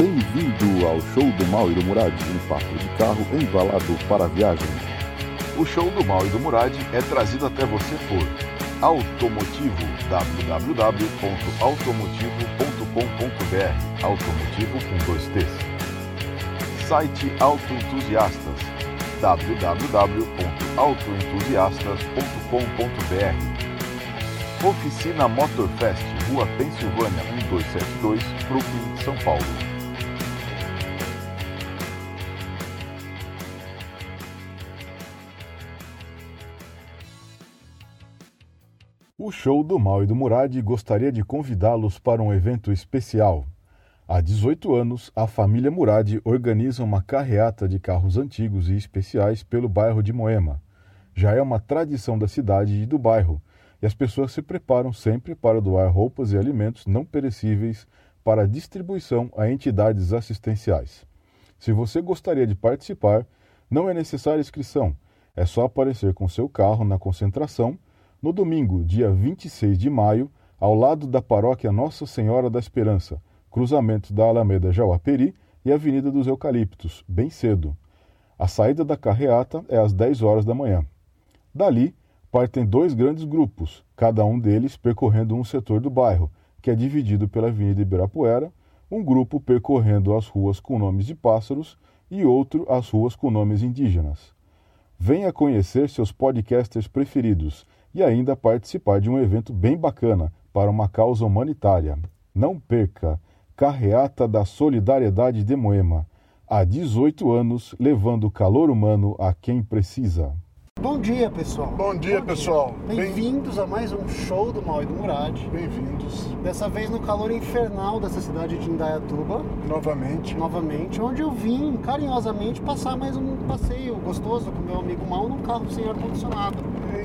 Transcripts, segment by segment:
Bem-vindo ao show do Mal e do Murad, um papo de carro embalado para a viagem. O show do Mal e do Murad é trazido até você por Automotivo, www.automotivo.com.br Automotivo com dois T's. Site Autoentusiastas, www.autoentusiastas.com.br Oficina Motorfest, Rua Pensilvânia 1272, Brooklyn, São Paulo. O show do Mal e do Murad gostaria de convidá-los para um evento especial. Há 18 anos, a família Murad organiza uma carreata de carros antigos e especiais pelo bairro de Moema. Já é uma tradição da cidade e do bairro, e as pessoas se preparam sempre para doar roupas e alimentos não perecíveis para distribuição a entidades assistenciais. Se você gostaria de participar, não é necessária inscrição, é só aparecer com seu carro na concentração no domingo, dia 26 de maio, ao lado da paróquia Nossa Senhora da Esperança, cruzamento da Alameda Jauaperi e Avenida dos Eucaliptos, bem cedo. A saída da carreata é às 10 horas da manhã. Dali, partem dois grandes grupos, cada um deles percorrendo um setor do bairro, que é dividido pela Avenida Ibirapuera, um grupo percorrendo as ruas com nomes de pássaros e outro as ruas com nomes indígenas. Venha conhecer seus podcasters preferidos e ainda participar de um evento bem bacana para uma causa humanitária. Não perca! Carreata da Solidariedade de Moema. Há 18 anos, levando calor humano a quem precisa. Bom dia, pessoal. Bom dia, pessoal. Bem-vindos a mais um show do Mal e do Murad. Bem-vindos Dessa vez no calor infernal dessa cidade de Indaiatuba, novamente. novamente, onde eu vim carinhosamente passar mais um passeio gostoso com meu amigo Mal num carro sem ar-condicionado.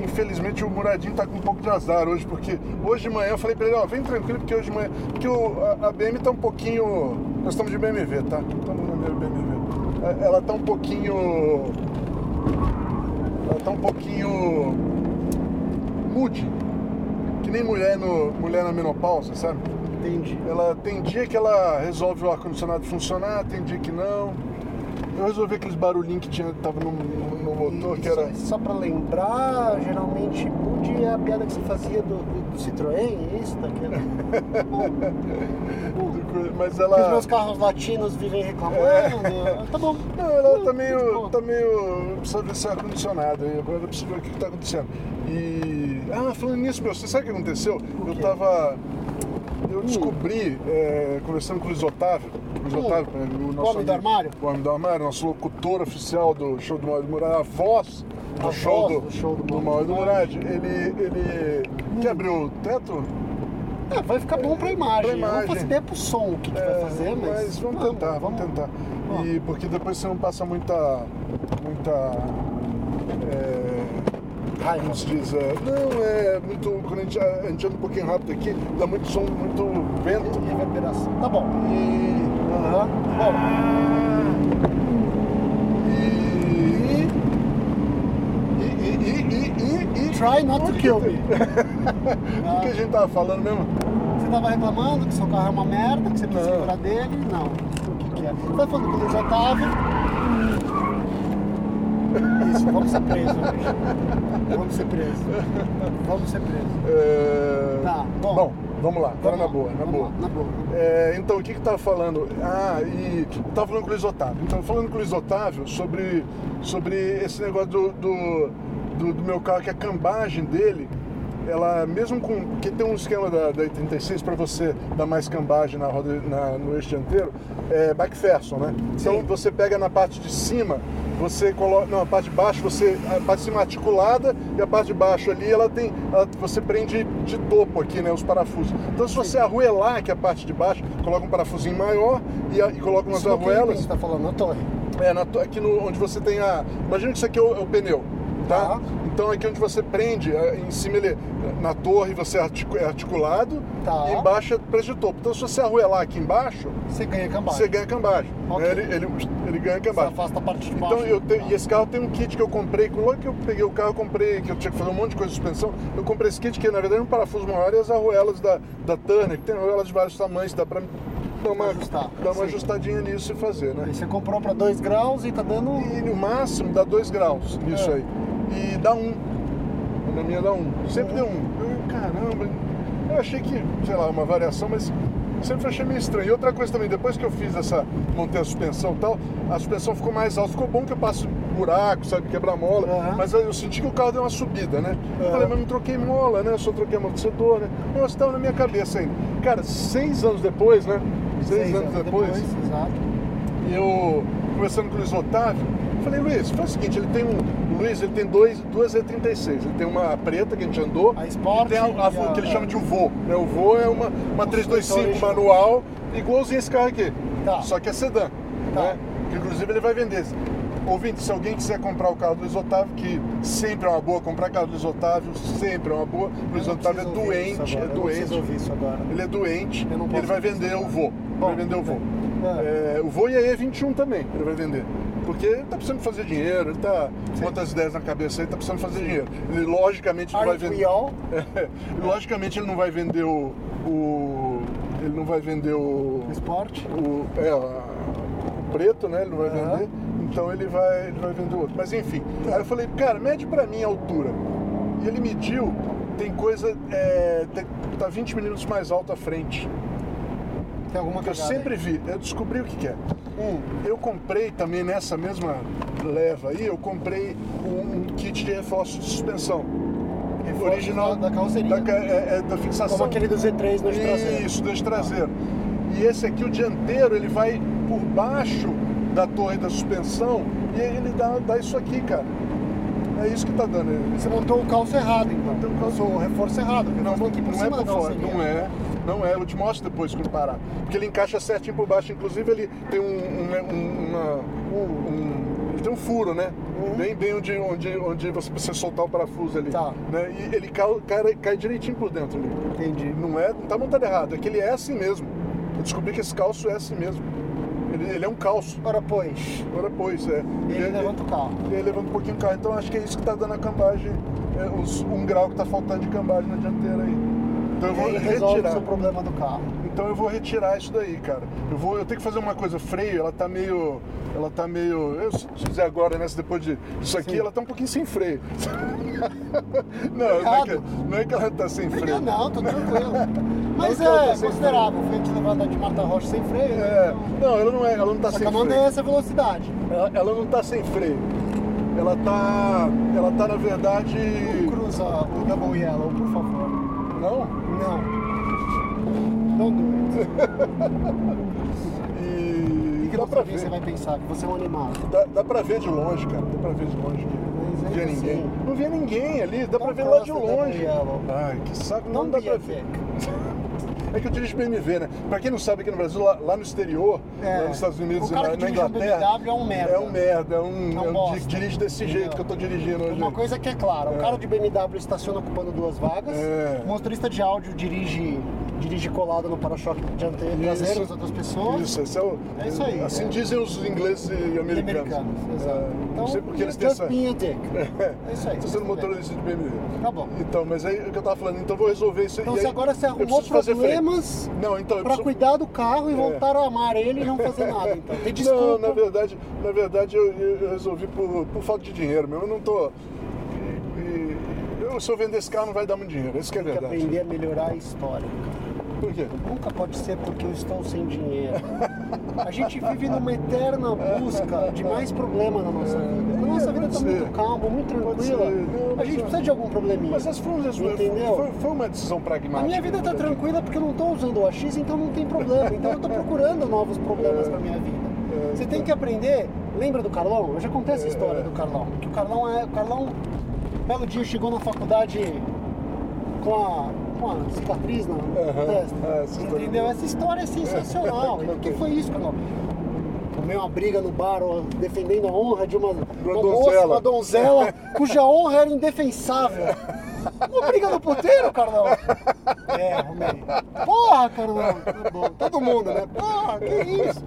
Infelizmente o Muradinho tá com um pouco de azar hoje, porque hoje de manhã eu falei pra ele, ó, vem tranquilo, porque hoje de manhã. Porque o, a, a BM tá um pouquinho. Nós estamos de BMW, tá? Estamos na BMW. É, Ela tá um pouquinho. Ela tá um pouquinho. Mude. Que nem mulher, no, mulher na menopausa, sabe? Entendi. Ela tem dia que ela resolve o ar-condicionado funcionar, tem dia que não. Eu resolvi aqueles barulhinhos que tinha, tava no, no- no motor, que era. Só pra lembrar, geralmente Mude é a piada que você fazia do, do, do Citroën, é isso? Mas Os ela. meus carros latinos vivem reclamando. Tá bom. Não, ela tá Hum, meio. tá meio. precisa ver se é ar-condicionado. Agora eu preciso ver o que, que tá acontecendo. E. Ah, falando nisso, meu, você sabe o que aconteceu? Eu quê? tava. Eu Hum. descobri, é, conversando com o Luiz Otávio, o Luiz Hum. Otávio, é, o nosso. homem do amigo- armário? O homem do armário, nosso locutor oficial do show do Mauro do Murad, a voz do A show voz do, do show do do Mauro do do Murad. Ele. ele. Quer abrir o teto? É, vai ficar bom pra imagem. Pra Eu não imagem. faço ideia pro som o que, que vai É, fazer, mas. vamos tentar, vamos, tentar. Vamos. E porque depois você não passa muita. muita. É, Raiva. como se diz? É, não, é muito. Quando a gente, a gente anda um pouquinho rápido aqui, dá muito som, muito vento. Reverberação. Tá bom. E. Bom. E. E. E. E. Try not to kill me. O que a gente tava falando mesmo? Você tava reclamando que seu carro é uma merda, que você precisa Não. livrar dele? Não. O que, que é? Você tá falando com o Luiz Otávio? Isso, vamos ser presos. Vamos ser presos. Vamos ser presos. É, Tá, bom. vamos lá, agora Vamos na boa, na boa. lá, Na boa. É, então, o que que tava falando? Ah, e tava falando com o Luiz Otávio. Então, falando com o Luiz Otávio sobre, sobre esse negócio do, do, do- do meu carro, que a cambagem dele, ela mesmo com. Porque tem um esquema da, da 36 para você dar mais cambagem na roda, na- no eixo dianteiro, é backferson, né? Então Sim. você pega na parte de cima, você coloca. Não, a parte de baixo, você. A parte de cima articulada e a parte de baixo ali, ela tem. ela- você prende de topo aqui, né? Os parafusos. Então se você arruelar aqui a parte de baixo, coloca um parafusinho maior e, e coloca umas Isso no que arruelas. Você tá falando na torre. É, na aqui no, onde você tem a. Imagina que isso aqui é o, é o pneu, tá? Tá. Então aqui onde você prende, é, em cima ele. Na torre você articu- é articulado Tá. e embaixo é preço de topo. Então se você arruelar aqui embaixo, Você ganha cambagem. você ganha cambagem. Ok. né? Ele, ele, ele ganha Você cambagem. afasta a parte de baixo. Então, eu te- e esse carro tem um kit que eu comprei, logo que eu peguei o carro, eu comprei, que eu tinha que fazer um monte de coisa de suspensão, eu comprei esse kit que na verdade é um parafuso maior e as arruelas da, da Turner, que tem arruelas de vários tamanhos, dá pra dar uma, Ajustar, dar uma ajustadinha nisso e fazer, né? Aí você comprou pra 2 graus e tá dando. E no máximo dá 2 graus nisso É. aí. E dá um. Na minha dá um. Sempre deu um. Eu, caramba, eu achei que, sei lá, uma variação, mas sempre achei meio estranho. E outra coisa também, depois que eu fiz essa, montei a suspensão e tal, a suspensão ficou mais alta. Ficou bom que eu passo buraco, sabe, quebrar mola. Aham. Mas aí eu senti que o carro deu uma subida, né? Eu Aham. falei, mas não troquei mola, né? Eu só troquei amortecedor, né? Nossa, estava na minha cabeça ainda. Cara, seis anos depois, né? Seis, anos, depois Exato. e eu, conversando com o Luiz Otávio, falei, Luiz, faz o seguinte, ele tem um. O Luiz ele tem dois, duas E36. Ele tem uma preta que a gente andou. A Sport tem a, a- a- que ele chama de UVO. Né? O VO é uma, uma 325 original. manual, igualzinho esse carro aqui. Tá. Só que é sedã. Tá. Né? Que inclusive ele vai vender. Ouvinte, se alguém quiser comprar o carro do Luiz Otávio, que sempre é uma boa, comprar carro do Luiz Otávio sempre é uma boa. O Luiz Otávio é doente, é doente. Ele é doente ele vai vender o VO. Bom, vai vender o VO. É. É, o VO e a E21 também, ele vai vender. Porque ele tá precisando fazer dinheiro, ele tá com outras ideias na cabeça aí, tá precisando fazer dinheiro. Ele logicamente não vai Aren't we vender. É, logicamente ele não vai vender o. o- ele não vai vender o. Esporte? o é, o preto, né? Ele não vai Aham. vender. Então ele vai, ele vai vender o outro. Mas enfim. Aí eu falei, cara, mede pra mim a altura. E ele mediu, tem coisa. É, tem- tá 20 milímetros mais alto à frente. Tem alguma eu sempre vi, eu descobri o que, que é. Hum, Eu comprei também nessa mesma leva aí, eu comprei um, um kit de reforço de suspensão. Reforço original da- da carroceria. Da, ca- é, é, da fixação. como aquele do Z3 no eixo traseiro. Isso, do traseiro. E esse aqui, o dianteiro, ele vai por baixo da torre da suspensão e ele dá, dá isso aqui, cara. É isso que tá dando. Você montou o calço errado, então. Montei o calço- Montou o reforço errado. Não, por não é cima por da fora, não é. Não é, eu te mostro depois quando parar. Porque ele encaixa certinho por baixo, inclusive ele tem um, um, um- uma- um- tem um furo, né? Uhum. Bem, bem onde, onde, onde você precisa soltar o parafuso ali. Tá. Né? E ele cai, cai, cai direitinho por dentro ali. Entendi. Não é, não tá montado errado, é que ele é assim mesmo. Eu descobri que esse calço é assim mesmo. Ele, ele é um calço. Ora, pois, Agora pois, é. ele levanta o carro. E aí levanta um pouquinho o carro. Então acho que é isso que tá dando a cambagem, é, os, um grau que tá faltando de cambagem na dianteira aí. Então eu vou o retirar. seu problema do carro. Então eu vou retirar isso daí, cara. Eu vou, eu tenho que fazer uma coisa freio, ela tá meio, ela tá meio, eu se dizer agora, né, se depois de isso aqui, Sim. ela tá um pouquinho sem freio. não, não é, que, não é que ela tá sem freio. Eu não, tô tranquilo. Mas Não ela é tá sem considerável. Frente levada de Marta Rocha sem freio, né? É, Então, não, ela não é, ela não tá Só sem eu não andei freio. essa velocidade. Ela, ela não tá sem freio. Ela tá, ela tá na verdade, Cruza o Double Yellow, por favor. não. Não. Não do it. E O que dá pra ver. você vai pensar? Que você é um animal. Dá, dá pra ver de longe, cara. Dá pra ver de longe que Mas não via ninguém. assim- Não via ninguém ali, dá pra Não ver lá de longe. Ai, que saco, não Não dá pra ver. É que eu dirijo BMW, né? Pra quem não sabe, aqui no Brasil, lá, lá no exterior, É. lá nos Estados Unidos e na, na Inglaterra. BMW é um merda. É um merda, é um, É um é dirige desse jeito Entendeu? que eu tô dirigindo hoje. Uma coisa que é clara, o cara de BMW estaciona ocupando duas vagas, É. o motorista de áudio dirige, dirige colado no para-choque dianteiro traseiro das outras pessoas. Isso, esse é o. É isso aí. Assim dizem os ingleses e E americanos. americanos, exato. É, Então, não sei porque eles têm essa. dick. É isso aí. Tô sendo motorista de BMW. Tá bom. Então, mas aí o que eu tava falando, então eu vou resolver isso Então você aí, agora você eu arrumou problemas Não, então pra preciso... cuidar do carro e É. voltar a amar ele e não fazer nada. Então tem Não, desculpa. na verdade, na verdade eu, eu- resolvi por, por falta de dinheiro mesmo. Eu não tô. e- e- eu, se eu vender esse carro não vai dar muito dinheiro, isso que é Tem que verdade. aprender a melhorar a história. Por quê? Nunca pode ser porque eu estou sem dinheiro. A gente vive numa eterna busca de mais problema na nossa vida. A nossa vida está muito calma, muito tranquila. Não, A gente é- precisa de algum probleminha. Mas essa foi, uma- Entendeu? foi, foi uma decisão pragmática. A minha vida está né? tranquila porque eu não estou usando o AX, então não tem problema. Então eu estou procurando novos problemas para minha vida. É, Você tem que aprender. Lembra do Carlão? Eu já contei essa história É. do Carlão. Que o Carlão é. O Carlão, um belo dia, chegou na faculdade com a, com a cicatriz na testa. Ah, essa Entendeu? Essa história é sensacional. E o que foi isso, Carlão? Tomei uma briga no bar ó, defendendo a honra de uma, uma moça, donzela. uma donzela, cuja honra era indefensável. Uma briga no puteiro, Carlão. É, arrumei. Porra, cara, não, tá bom. Todo mundo, né? Porra, que isso?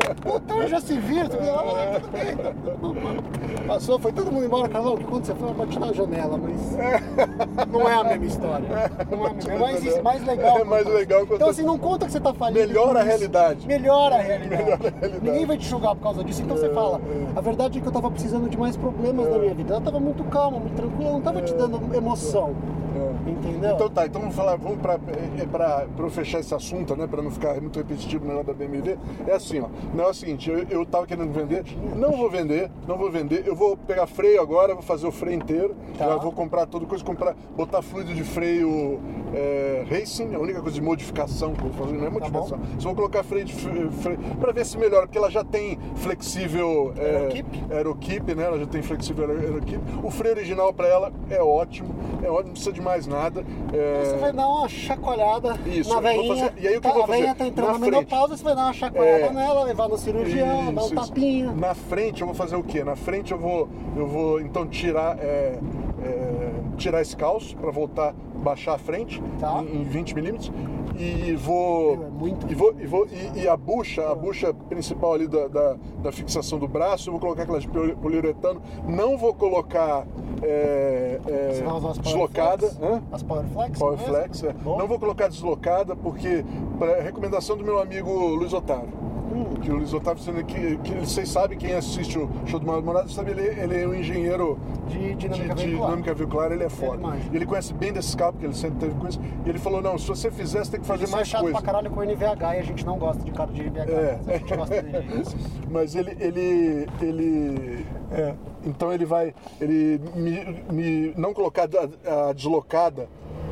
Eu já se viram. Ah, tudo bem. tá bom. Passou, foi todo mundo embora, Carlão. O que aconteceu? Foi bati na janela, mas não é a mesma história. Não é, a mesma. é mais, isso, mais legal. É mais legal contar. Então, assim, não conta que você tá falindo. Melhora a realidade. Melhora a realidade. Melhora a realidade. Ninguém vai te julgar por causa disso. Então você fala, a verdade é que eu tava precisando de mais problemas na minha vida. Ela tava muito calma, muito tranquila, não tava te dando emoção. É. Entendeu? Então tá, então vamos falar, vamos pra, é, pra eu fechar esse assunto, né? Pra não ficar muito repetitivo no negócio da BMW. É assim, ó. O negócio é o seguinte, eu, eu tava querendo vender, não vou vender, não vou vender. Eu vou pegar freio agora, vou fazer o freio inteiro. Tá. Vou comprar toda coisa, comprar, botar fluido de freio é, racing, a única coisa de modificação que eu vou fazer, não é modificação. Só vou colocar freio de freio, pra ver se melhora, porque ela já tem flexível. É, né? Ela já tem flexível aero- Aerokeep. O freio original pra ela é ótimo, é ótimo, não precisa de mais nada. É, Você vai dar uma chacoalhada Isso, na eu vou veinha. fazer- e aí o que tá, eu vou a veinha fazer? tá entrando Na na menopausa, você vai dar uma chacoalhada É. nela, levar no cirurgião, dar um Isso, isso. tapinha. Na frente eu vou fazer o quê? Na frente eu vou, eu vou então tirar, é, é, tirar esse calço para voltar, baixar a frente Tá. em, em 20 milímetros e vou, Meu, é muito e vou, e, vou e, e a bucha, a bucha principal ali da, da, da fixação do braço, eu vou colocar aquelas poliuretano. Não vou colocar é, é, as deslocada. Hã? As Powerflex? É. Bom. Não vou colocar deslocada porque para recomendação do meu amigo Luiz Otávio. Hum. Que o Luiz Otávio dizendo que, que vocês sabem quem assiste o show do Mauro Morado, sabe ele, ele é um engenheiro De dinâmica de, de veicular. dinâmica veicular, ele é foda. manja. E ele conhece bem desse carro, porque ele sempre teve com isso. E ele falou: não, se você fizer, você tem que fazer Ele é mais chato coisa. pra caralho com o NVH e a gente não gosta de cara de NVH. É. mas A gente gosta dele. Mas ele, ele, ele, é, então ele vai, ele me, me não colocar a, a deslocada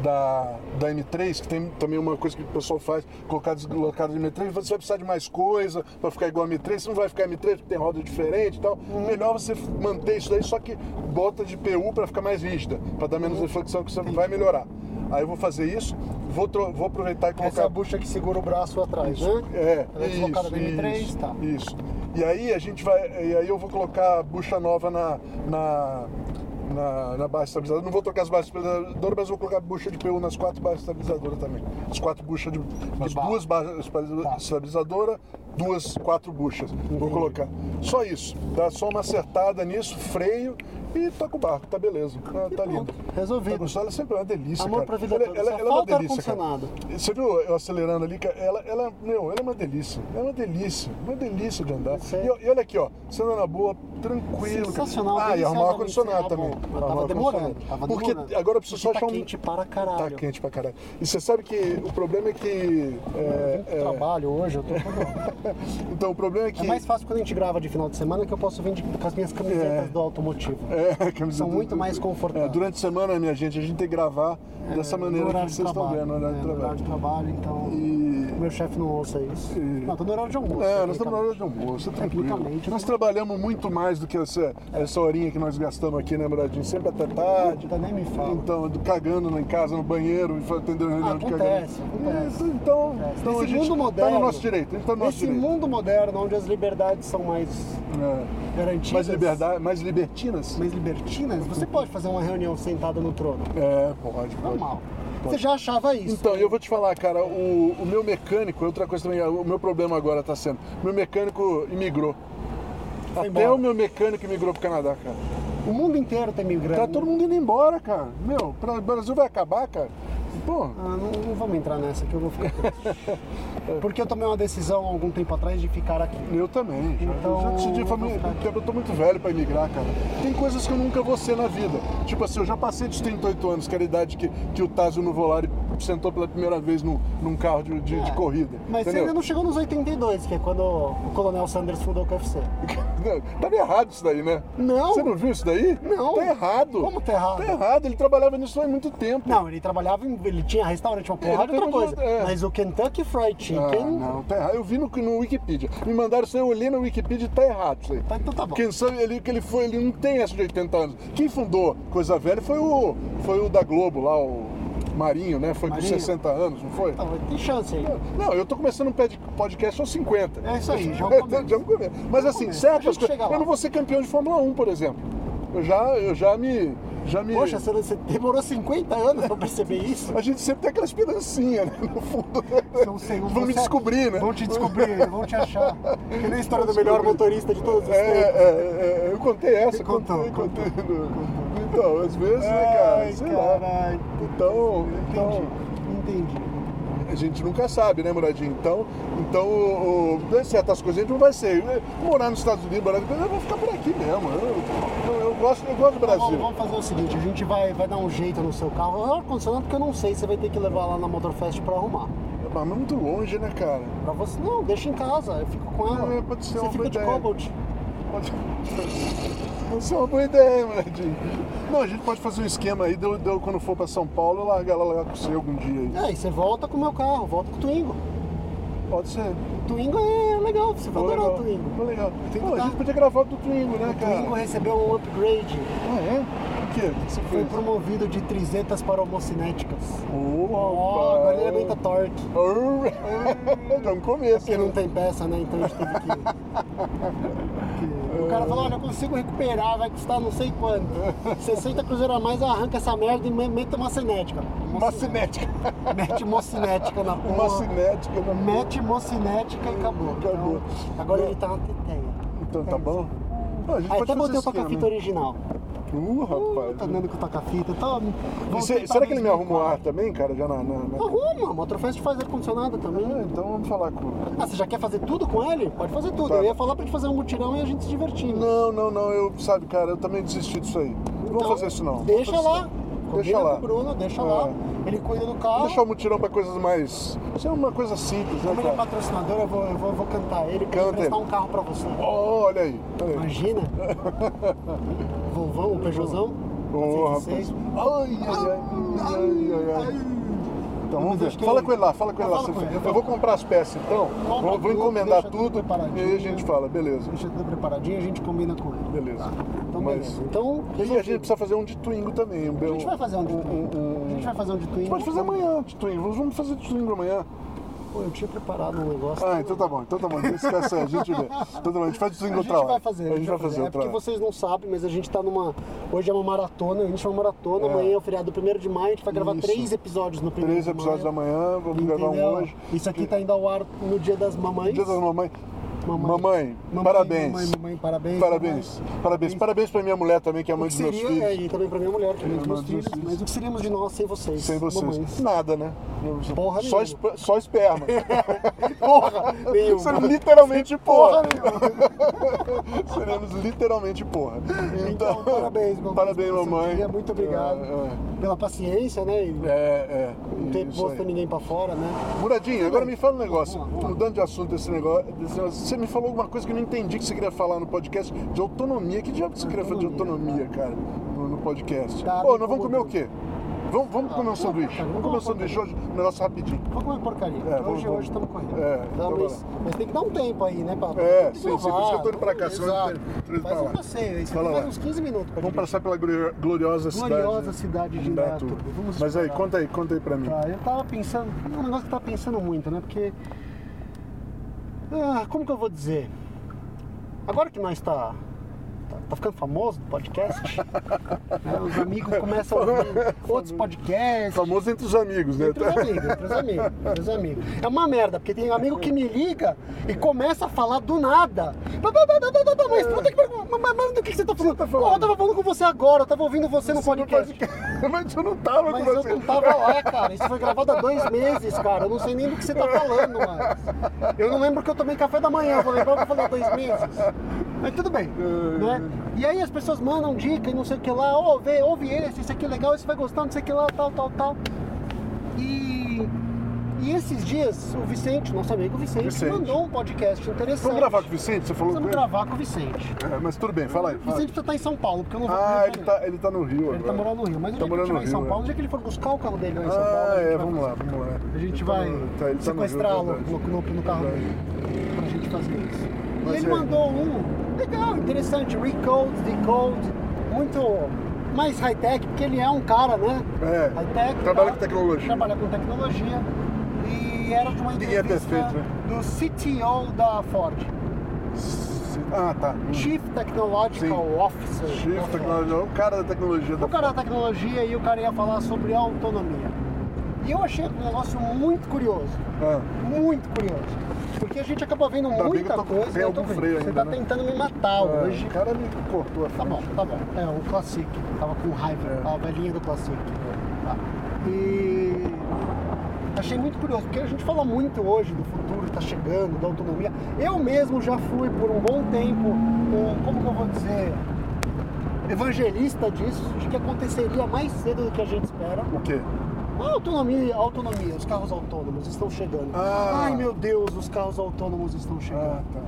da, da M3, que tem também uma coisa que o pessoal faz, colocar deslocada da M3, você vai precisar de mais coisa para ficar igual a M3, você não vai ficar M3 porque tem roda diferente e tal. Melhor você manter isso daí, só que bota de PU para ficar mais rígida, para dar menos reflexão que você vai melhorar. Aí eu vou fazer isso, vou, vou aproveitar e colocar Essa é a bucha que segura o braço atrás, né? é, Ela é deslocada isso, da M3, isso, tá. Isso. E aí a gente vai. E aí eu vou colocar bucha nova na. na na, na base estabilizadora. Não vou trocar as bases estabilizadoras, mas vou colocar bucha de PU nas quatro bases estabilizadoras também. As quatro buchas de. As barra. duas bases Tá. estabilizadoras, duas, quatro buchas. Vou colocar. Só isso. Dá só uma acertada nisso, freio e toca o barco. Tá beleza. Tá, tá lindo. Resolvido. Tá gostoso? Ela sempre é uma delícia. Amor cara. pra vida ela, toda. ela, Só ela é uma delícia. Cara. Você viu eu acelerando ali? cara? Ela, ela, meu, ela é uma delícia. É uma delícia. Uma delícia de andar. E, e olha aqui, ó. Você anda na boa, tranquilo. cara. Sensacional, Ah, e arrumar o ar-condicionado deliciosamente também. Mas tava demorando, tava Porque demorando. agora eu preciso só Porque achar tá um. quente para caralho. Tá quente pra caralho. E você sabe que o problema é que. é, Eu é, trabalho hoje, eu tô então o problema é que. É mais fácil quando a gente grava de final de semana que eu posso vir de- com as minhas camisetas É. do automotivo. É, a camiseta São muito do- mais confortáveis. É, durante a semana, minha gente, a gente tem que gravar dessa É, maneira no que horário vocês estão vendo, no horário É, de no horário trabalho. de trabalho, então... E. Meu chefe não ouça isso. E- Não, tô no horário de almoço. É, nós estamos na hora tecnicamente. de almoço, é tranquilo. Tecnicamente, Nós né? trabalhamos muito mais do que essa, essa horinha que nós gastamos aqui, né, Muradinho? Sempre até tarde. Puta, nem me fala. Então, do- cagando em casa, no banheiro, e atendendo reunião de cagando. acontece. Então, então, Acontece. então a Nesse gente mundo tá moderno, no nosso direito. A gente tá no nosso direito. mundo moderno, onde as liberdades são mais É. garantidas... Mais liberdade, mais libertinas? Mais libertinas, você pode fazer uma reunião sentada no trono. É, pode, pode. Normal. Você já achava isso. Então, eu vou te falar, cara, o, o meu mecânico, outra coisa também, o meu problema agora tá sendo, meu mecânico imigrou. Foi Até embora. o meu mecânico imigrou pro Canadá, cara. O mundo inteiro tem migrante. Tá todo mundo indo embora, cara. Meu, o Brasil vai acabar, cara. Pô, Ah, não, não vamos entrar nessa que eu vou ficar. Porque eu tomei uma decisão há algum tempo atrás de ficar aqui. eu também. Então, eu já decidi, porque eu tô muito velho pra emigrar, cara. Tem coisas que eu nunca vou ser na vida. Tipo assim, eu já passei dos 38 anos, que era a idade que, que o Tazio no Volare sentou pela primeira vez num, num carro de, de- de É, corrida. Mas você entendeu? ainda não chegou nos 82, que é quando o Coronel Sanders fundou o KFC. Não, Tava errado isso daí, né? Não. Você não viu isso daí? Não. Tá errado. Como tá errado? Tá errado, ele trabalhava nisso há muito tempo. Não, ele trabalhava, em, ele tinha restaurante, uma porrada de Ele outra coisa. é. Mas o Kentucky Fried Ah, Chicken... não, tá errado. Eu vi no, no Wikipedia. Me mandaram isso aí, eu olhei no Wikipedia e tá errado isso aí. Tá, então tá bom. Quem sabe ele que ele foi, ele não tem essa de 80 anos. Quem fundou Coisa Velha foi o foi o da Globo lá, o Marinho, né? Foi Marinho. com 60 anos, não foi? Então, tem chance aí. Não, eu tô começando um podcast aos 50. É isso aí, já é um começo. Já é um começo. Mas É assim, começo. A certas gente coisas. chega lá. Eu não vou ser campeão de Fórmula 1, por exemplo. Eu já, eu já me. Já me... Poxa, você, demorou 50 anos pra perceber isso? A gente sempre tem aquela esperancinha, né? No fundo. São segundos. Vão me Você- descobrir, né? Vão te descobrir, vão te achar. Que nem a história do melhor motorista de todos os É, tempos. é, é, eu contei essa, Você contou, contei, contou. contei. Então, às vezes, né, cara? Ai, Sei lá. caralho. Então, então, Entendi, entendi. A gente nunca sabe, né, Muradinho? Então, então o, o- certas coisas a gente não vai ser. Morar nos Estados Unidos, morar eu vou ficar por aqui mesmo. Eu, eu, eu gosto, eu gosto do Brasil. vamos fazer o seguinte, a gente vai, vai dar um jeito no seu carro. É ar-condicionado porque eu não sei, você vai ter que levar lá na Motorfest pra arrumar. Mas é muito longe, né, cara? Pra você, não, deixa em casa, eu fico com ela. É, pode ser você uma fica de ideia. Cobalt. Pode... Não é uma boa ideia, Muradinho. Não, a gente pode fazer um esquema aí, de eu, de eu, quando for pra São Paulo, eu largar ela lá com você algum dia aí. É, e você volta com o meu carro, volta com o Twingo. Pode ser. O Twingo é legal, você vai adorar legal. o Twingo. Foi legal. Pô, a dar. gente podia gravar do Twingo, né, O Twingo cara? recebeu um upgrade. Ah, é? O quê? O você Foi fez? promovido de trizetas para homocinéticas. Opa! Ó, agora ele aguenta torque. Já um começo, Porque não né? tem peça, né? Então a gente teve que. que- O cara falou, olha, eu consigo recuperar, vai custar não sei quanto. 60 cruzeiro a mais, arranca essa merda e me- mete uma cinética. Uma cinética. Mete mocinética na porra. Uma cinética. na- Mete mocinética e acabou. Acabou. Então, agora ele tá na teteia. Então tá bom? Pô, a gente Aí até botei o toca-fita original. Uh, Uh, rapaz. tá andando com toca-fita. Tá, E cê- pra será que ele me arruma o 2004. ar também, cara? Já na. na, na... Arruma, Motorfest faz ar-condicionado também. Ah, então vamos falar com. Ah, você já quer fazer tudo com ele? Pode fazer tudo. Tá. Eu ia falar pra gente fazer um mutirão e a gente se divertindo. Não, não, não, eu, sabe, cara, eu também desisti disso aí. Não vou Então, fazer isso não. Deixa fazer lá. Combina Deixa lá. Bruno, deixa É. lá. Ele cuida do carro. Deixar o mutirão pra coisas mais. Isso é uma coisa simples, né, Como ele é patrocinador, eu vou, eu vou, eu vou cantar ele pra Canta ele. um carro pra você. Oh, olha aí. Olha aí. Imagina. Vovão, o Peugeotzão. Ô, 406. rapaz. Ai, ai, ai, ai, ai. Então vamos ver. Fala com ele lá, fala com ele lá. eu vou comprar as peças então. Vou, encomendar tudo e aí a gente fala, beleza. Deixa tudo preparadinho e a gente combina com ele. Beleza. Tá. Então, beleza. Então, E a gente precisa fazer um de Twingo também. Um, A gente vai fazer um de Twingo. A gente vai fazer um de A Twingo. gente pode fazer amanhã de Twingo. Vamos fazer de Twingo amanhã. Pô, eu tinha preparado um negócio. Ah, então tá bom, então tá bom. Esquece, a gente vê. Então tá bom, a gente faz A gente outra hora. vai fazer, A gente vai fazer É outra porque vocês não sabem, mas a gente tá numa. Hoje é uma maratona, a gente é uma maratona, É. amanhã é o feriado 1 de maio, a gente vai gravar Isso. três episódios no primeiro Três episódios da manhã, vamos gravar um Entendeu? hoje. Isso aqui tá indo ao ar no dia das mamães. Dia das mamães. Mamãe. Mamãe, Mamãe, parabéns. Mamãe, mamãe, parabéns. Parabéns, mamãe. parabéns. Parabéns pra minha mulher também, que é mãe dos meus seria, é, filhos. e também pra minha mulher, que é mãe dos É, meus filhos, filhos. mas o que seríamos de nós sem vocês? Sem vocês. Mamães. Nada, né? Porra só, esp- só esperma. Porra! nenhuma. Seremos literalmente Porra porra. literalmente porra. Então, parabéns, mamãe. Parabéns, mamãe. Muito obrigado É, pela paciência, né? E é, é. não ter posto ninguém pra fora, né? Muradinho, agora me fala um negócio. Mudando de assunto desse negócio, desse negócio, Você me falou alguma coisa que eu não entendi que você queria falar no podcast de autonomia. Que diabo você queria falar de autonomia, cara, no, no podcast? Tá, Pô, nós vamos comer o quê? Vamos, vamos comer um Ah, sanduíche. vamos comer um sanduíche hoje, um negócio rapidinho. Vamos comer porcaria. É, hoje, vamos. hoje estamos correndo. É, Então, então mas, mas tem que dar um tempo aí, né? Pra, É, tem que sim, sim, por isso provar. que eu tô indo pra cá, senão eu Faz um passeio Fala faz uns 15 minutos Vamos dirigir. passar pela glori- gloriosa cidade. Gloriosa cidade de. Vamos Mas aí, conta aí, conta aí pra mim. Tá, eu tava pensando, um negócio que eu tava pensando muito, né? Porque. Ah, como que eu vou dizer? Agora que nós tá. Tá, ficando famoso no podcast, né, os amigos começam a ouvir outros podcasts. Famoso entre os amigos, né? Entre os amigos, entre os amigos, entre os amigos. É uma merda, porque tem amigo que me liga e começa a falar do nada. Mas puta que mas, mas, mas do que você tá falando? tá falando? Eu tava falando com você agora, eu tava ouvindo você no podcast. Mas eu não tava Mas com eu você. não tava lá, cara. Isso foi gravado há dois meses, cara. Eu não sei nem do que você tá falando, mais. Eu não lembro que eu tomei café da manhã. Eu vou lembrar que eu falei há dois meses. Mas tudo bem, né? E aí as pessoas mandam dica e não sei o que lá. Ô, vê, ouve esse, esse aqui é legal, esse vai gostar, não sei o que lá, tal, tal, tal. E... E esses dias, o Vicente, nosso amigo Vicente, Vicente. mandou um podcast interessante. Vamos gravar com o Vicente? Você falou Vamos ele? gravar com o Vicente. É, mas tudo bem, fala aí. O. Vicente precisa estar em São Paulo, porque eu não vou Ah, ele tá, ele tá no Rio Ele tá agora. morando no Rio, mas o Tá dia que ele estiver em São Rio, Paulo, é. o dia que ele for buscar o carro dele lá em São Paulo, Ah, a gente é, vamos lá, vamos lá. A gente Tá vai tá, ele tá sequestrá-lo no, no, no carro dele pra gente fazer isso. E ele é. mandou um legal, interessante, Recode, Decode, muito mais high-tech, porque ele é um cara, né? É, High-tech. trabalha tá? com tecnologia. Trabalha com tecnologia. E era de uma Ninguém é entrevista perfeito, né? do CTO da Ford. Ah, tá. Chief Technological Sim. Officer. Chief Technology, o cara da tecnologia da O cara da tecnologia e o cara ia falar sobre autonomia. E eu achei um negócio muito curioso. Ah, Muito curioso. Porque a gente acaba vendo Ainda muita tô coisa. tem algum vendo. freio Você ainda, tá né? tentando me matar é, hoje. O cara me cortou a Tá bom, tá bom. É o Classic. Tava com raiva. É. A velhinha do Classic. Tá. E achei muito curioso, porque a gente fala muito hoje do futuro que tá chegando, da autonomia. Eu mesmo já fui por um bom tempo, um, como que eu vou dizer, evangelista disso, de que aconteceria mais cedo do que a gente espera. O quê? A autonomia, a autonomia, os carros autônomos estão chegando. Ah. Ai meu Deus, os carros autônomos estão chegando. Ah, tá.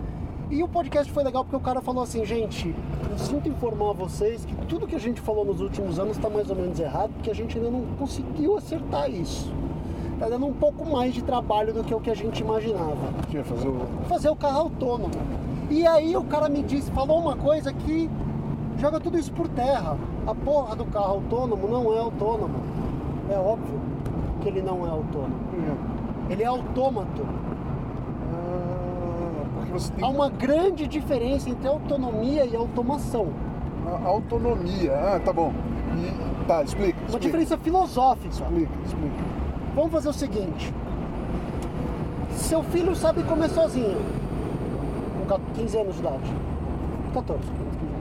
E o podcast foi legal porque o cara falou assim, gente, eu sinto informar vocês que tudo que a gente falou nos últimos anos está mais ou menos errado, porque a gente ainda não conseguiu acertar isso. Tá dando um pouco mais de trabalho do que o que a gente imaginava. Que fazer o. Fazer o carro autônomo. E aí o cara me disse, falou uma coisa que joga tudo isso por terra. A porra do carro autônomo não é autônomo. É óbvio que ele não é autônomo. Ele é autômato. Ah, tem Há uma grande diferença entre autonomia e automação. a autonomia. Ah, tá bom. E, tá, explica. Uma explica. diferença filosófica. Explica, explica. Vamos fazer o seguinte. Seu filho sabe comer sozinho. Com 15 anos de idade. 14.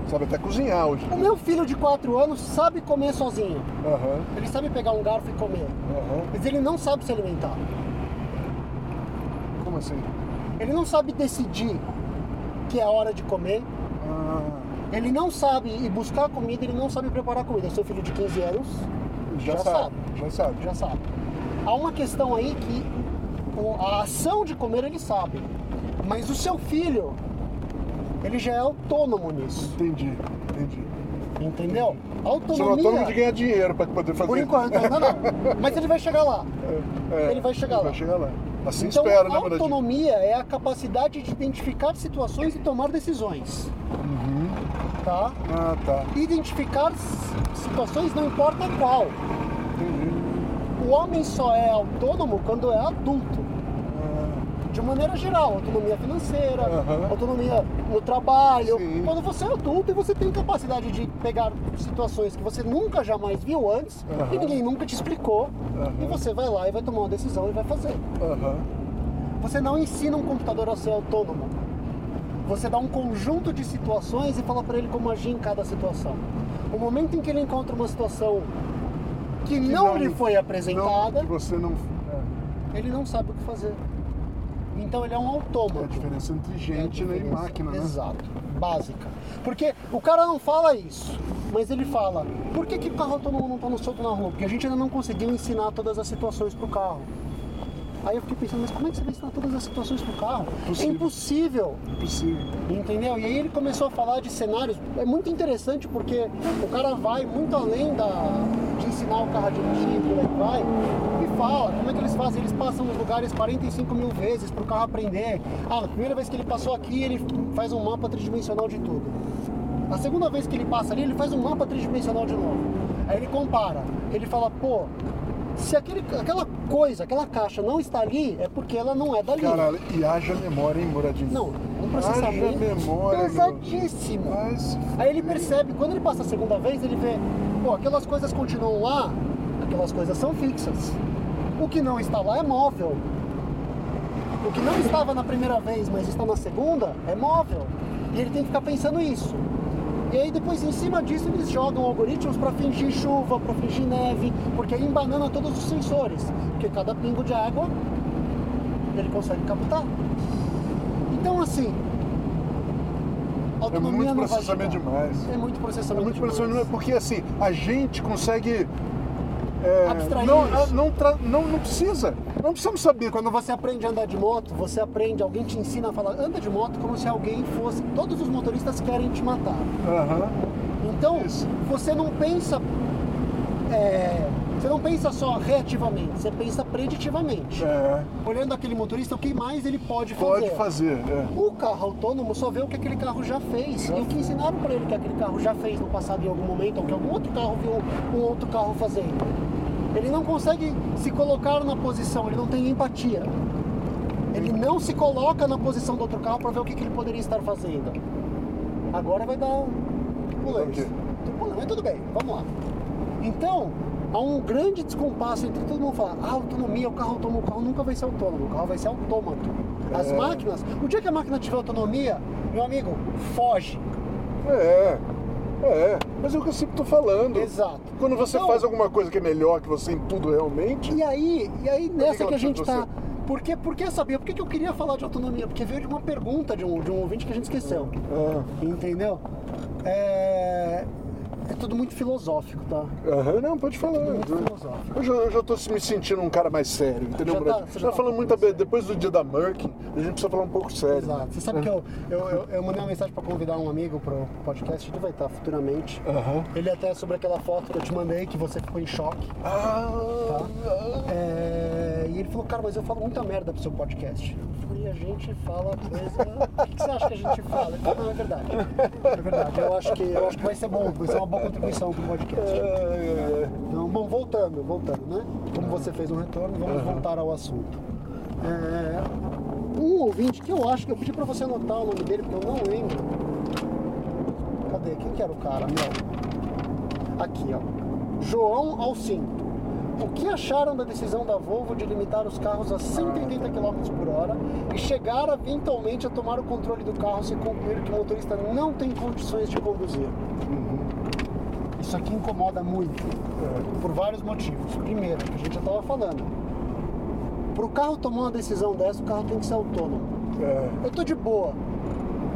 Sabe até cozinhar hoje. O meu filho de 4 anos sabe comer sozinho. Aham, Ele sabe pegar um garfo e comer. aham. Mas ele não sabe se alimentar. Como assim? Ele não sabe decidir que é a hora de comer. Ah, Ele não sabe ir buscar comida, ele não sabe preparar comida. Seu filho de 15 anos já, Já sabe, sabe. Já sabe. já sabe. Há uma questão aí que a ação de comer ele sabe, mas o seu filho, ele já é autônomo nisso, Entendi, entendi. entendeu? Não é autônomo de Autonomia, ganhar dinheiro pra poder fazer. por enquanto ainda não, mas ele vai chegar lá. É, ele vai chegar ele lá. Vai chegar lá. Assim Então, espera, né, a autonomia é a capacidade de identificar situações e tomar decisões, Uhum. tá? Ah, tá. Identificar situações não importa qual. Entendi. O homem só é autônomo quando é adulto. De maneira geral, autonomia financeira, Aham. autonomia no trabalho. Sim. Quando você é adulto e você tem capacidade de pegar situações que você nunca jamais viu antes Aham. e ninguém nunca te explicou, Aham. e você vai lá e vai tomar uma decisão e vai fazer. Você não ensina um computador a ser autônomo. Você dá um conjunto de situações e fala para ele como agir em cada situação. O momento em que ele encontra uma situação que, Que não, lhe foi apresentada, Não, você não. É, ele não sabe o que fazer. Então ele é um é a autômato. diferença entre gente É a né, e diferença. máquina, né? Exato, básica. Porque o cara não fala isso, mas ele fala: por que, que o carro autônomo não está no solto na rua? Porque a gente ainda não conseguiu ensinar todas as situações pro carro. Aí eu fiquei pensando, mas como é que você vai ensinar todas as situações pro carro? Impossível. É impossível. Impossível. Entendeu? E aí ele começou a falar de cenários. É muito interessante porque o cara vai muito além da, de ensinar o carro a dirigir, por aí vai, e fala como é que eles fazem. Eles passam os lugares 45 mil vezes para o carro aprender. Ah, na primeira vez que ele passou aqui, ele faz um mapa tridimensional de tudo. A segunda vez que ele passa ali, ele faz um mapa tridimensional de novo. Aí ele compara. Ele fala, pô, se aquele, aquela coisa, aquela caixa não está ali, é porque ela não é dali. Caralho, e haja memória, hein, Moradinho? Não, um processamento Haja memória, pesadíssimo. Mas. Aí ele percebe, quando ele passa a segunda vez, ele vê, pô, aquelas coisas continuam lá, aquelas coisas são fixas. O que não está lá é móvel. O que não estava na primeira vez, mas está na segunda, é móvel. E ele tem que ficar pensando isso. E aí depois em cima disso eles jogam algoritmos para fingir chuva, para fingir neve, porque aí embanana todos os sensores, porque cada pingo de água ele consegue captar. Então assim, É muito processamento demais. É muito É processamento muito demais. impressionante, porque assim, a gente consegue. é, Abstrair não, isso. não, não, não precisa. Não precisamos saber. Quando você aprende a andar de moto, você aprende, alguém te ensina a falar, anda de moto como se alguém fosse. Todos os motoristas querem te matar. Aham. Então, Isso. você não pensa. é, você não pensa só reativamente, você pensa preditivamente. É, Olhando aquele motorista, o que mais ele pode fazer. pode fazer. é. O carro autônomo só vê o que aquele carro já fez. E o que ensinaram para ele que aquele carro já fez no passado em algum momento, ou que algum outro carro viu um outro carro fazendo. Ele não consegue se colocar na posição, ele não tem empatia. Ele não se coloca na posição do outro carro para ver o que, que ele poderia estar fazendo. Agora vai dar turbulência. Turbulência, mas tudo bem, vamos lá. Então, há um grande descompasso entre todo mundo falar, ah, autonomia, o carro autônomo, o carro nunca vai ser autônomo, o carro vai ser autômato. As É. máquinas, o dia que a máquina tiver autonomia, meu amigo, foge. É, é. Mas é o que eu sempre tô falando. Exato. Quando você Então- faz alguma coisa que é melhor que você em tudo realmente. E aí, e aí nessa que que, a gente tá. Por que, por que saber? Por que, que eu queria falar de autonomia? Porque veio de uma pergunta de um, de um ouvinte que a gente esqueceu. Ah, Entendeu? É, é tudo muito filosófico, tá? aham, não, pode falar. Muito Eu, filosófico. eu já, eu já tô me sentindo um cara mais sério, entendeu, Já tá- Brad? você Você já tá tá falando muito bem. Depois do dia da Merkin, a gente precisa falar um pouco sério. Exato. Você sabe que eu, eu, eu, eu mandei uma mensagem pra convidar um amigo pro podcast, ele vai estar futuramente. Aham. Ele até sobre aquela foto que eu te mandei, que você ficou em choque. Ah, É, e ele falou, cara, mas eu falo muita merda pro seu podcast. Eu falei, a gente fala coisa. O que que você acha que a gente fala? Ele falou, não, é verdade. É verdade. Eu acho que, eu acho que vai ser bom, vai ser uma boa contribuição pro podcast. é, é, Então, bom, voltando, voltando, né? Como você fez um retorno, vamos voltar ao assunto. É, um ouvinte que eu acho que eu pedi pra você anotar o nome dele, porque eu não lembro. Cadê? Quem que era o cara, meu? Aqui, ó. João Alcinto. O que acharam da decisão da Volvo de limitar os carros a 180 km por hora e chegar eventualmente a tomar o controle do carro se concluir que o motorista não tem condições de conduzir? Isso aqui incomoda muito, por vários motivos. Primeiro, que a gente já estava falando, para o carro tomar uma decisão dessa, o carro tem que ser autônomo. é, Eu tô de boa,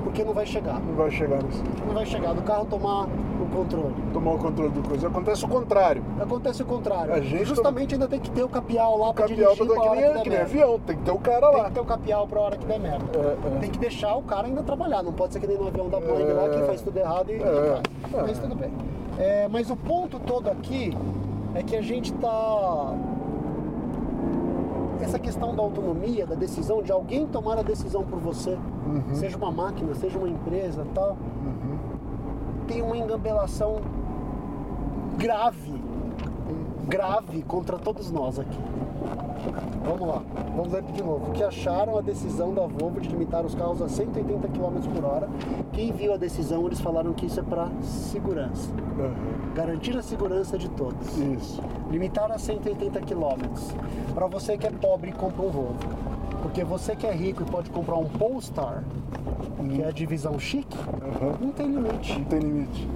porque não vai chegar. não vai chegar nisso. Não vai chegar do carro tomar o controle. Tomar o controle do coisa. Acontece o contrário. Acontece o contrário. A gente Justamente ainda tem que ter o capial lá para dirigir pra pra que que nem, der que nem avião, tem que ter o cara Tem lá. que ter o capial pra hora que der merda. É, é. Tem que deixar o cara ainda trabalhar. Não pode ser que nem no avião da Boeing lá que faz tudo errado e, É. Mas tudo bem. É, mas o ponto todo aqui é que a gente tá. Essa questão da autonomia, da decisão, de alguém tomar a decisão por você, Uhum. seja uma máquina, seja uma empresa tal, tem uma engambelação grave, grave contra todos nós aqui. Vamos lá, vamos ler de novo. O que acharam a decisão da Volvo de limitar os carros a 180 km por hora? Quem viu a decisão, eles falaram que isso é para segurança. Aham, Garantir a segurança de todos. Isso. Limitar a 180 km. Para você que é pobre e compra um Volvo. Porque você que é rico e pode comprar um Polestar, que é a divisão chique, Aham. não tem limite. Não tem limite.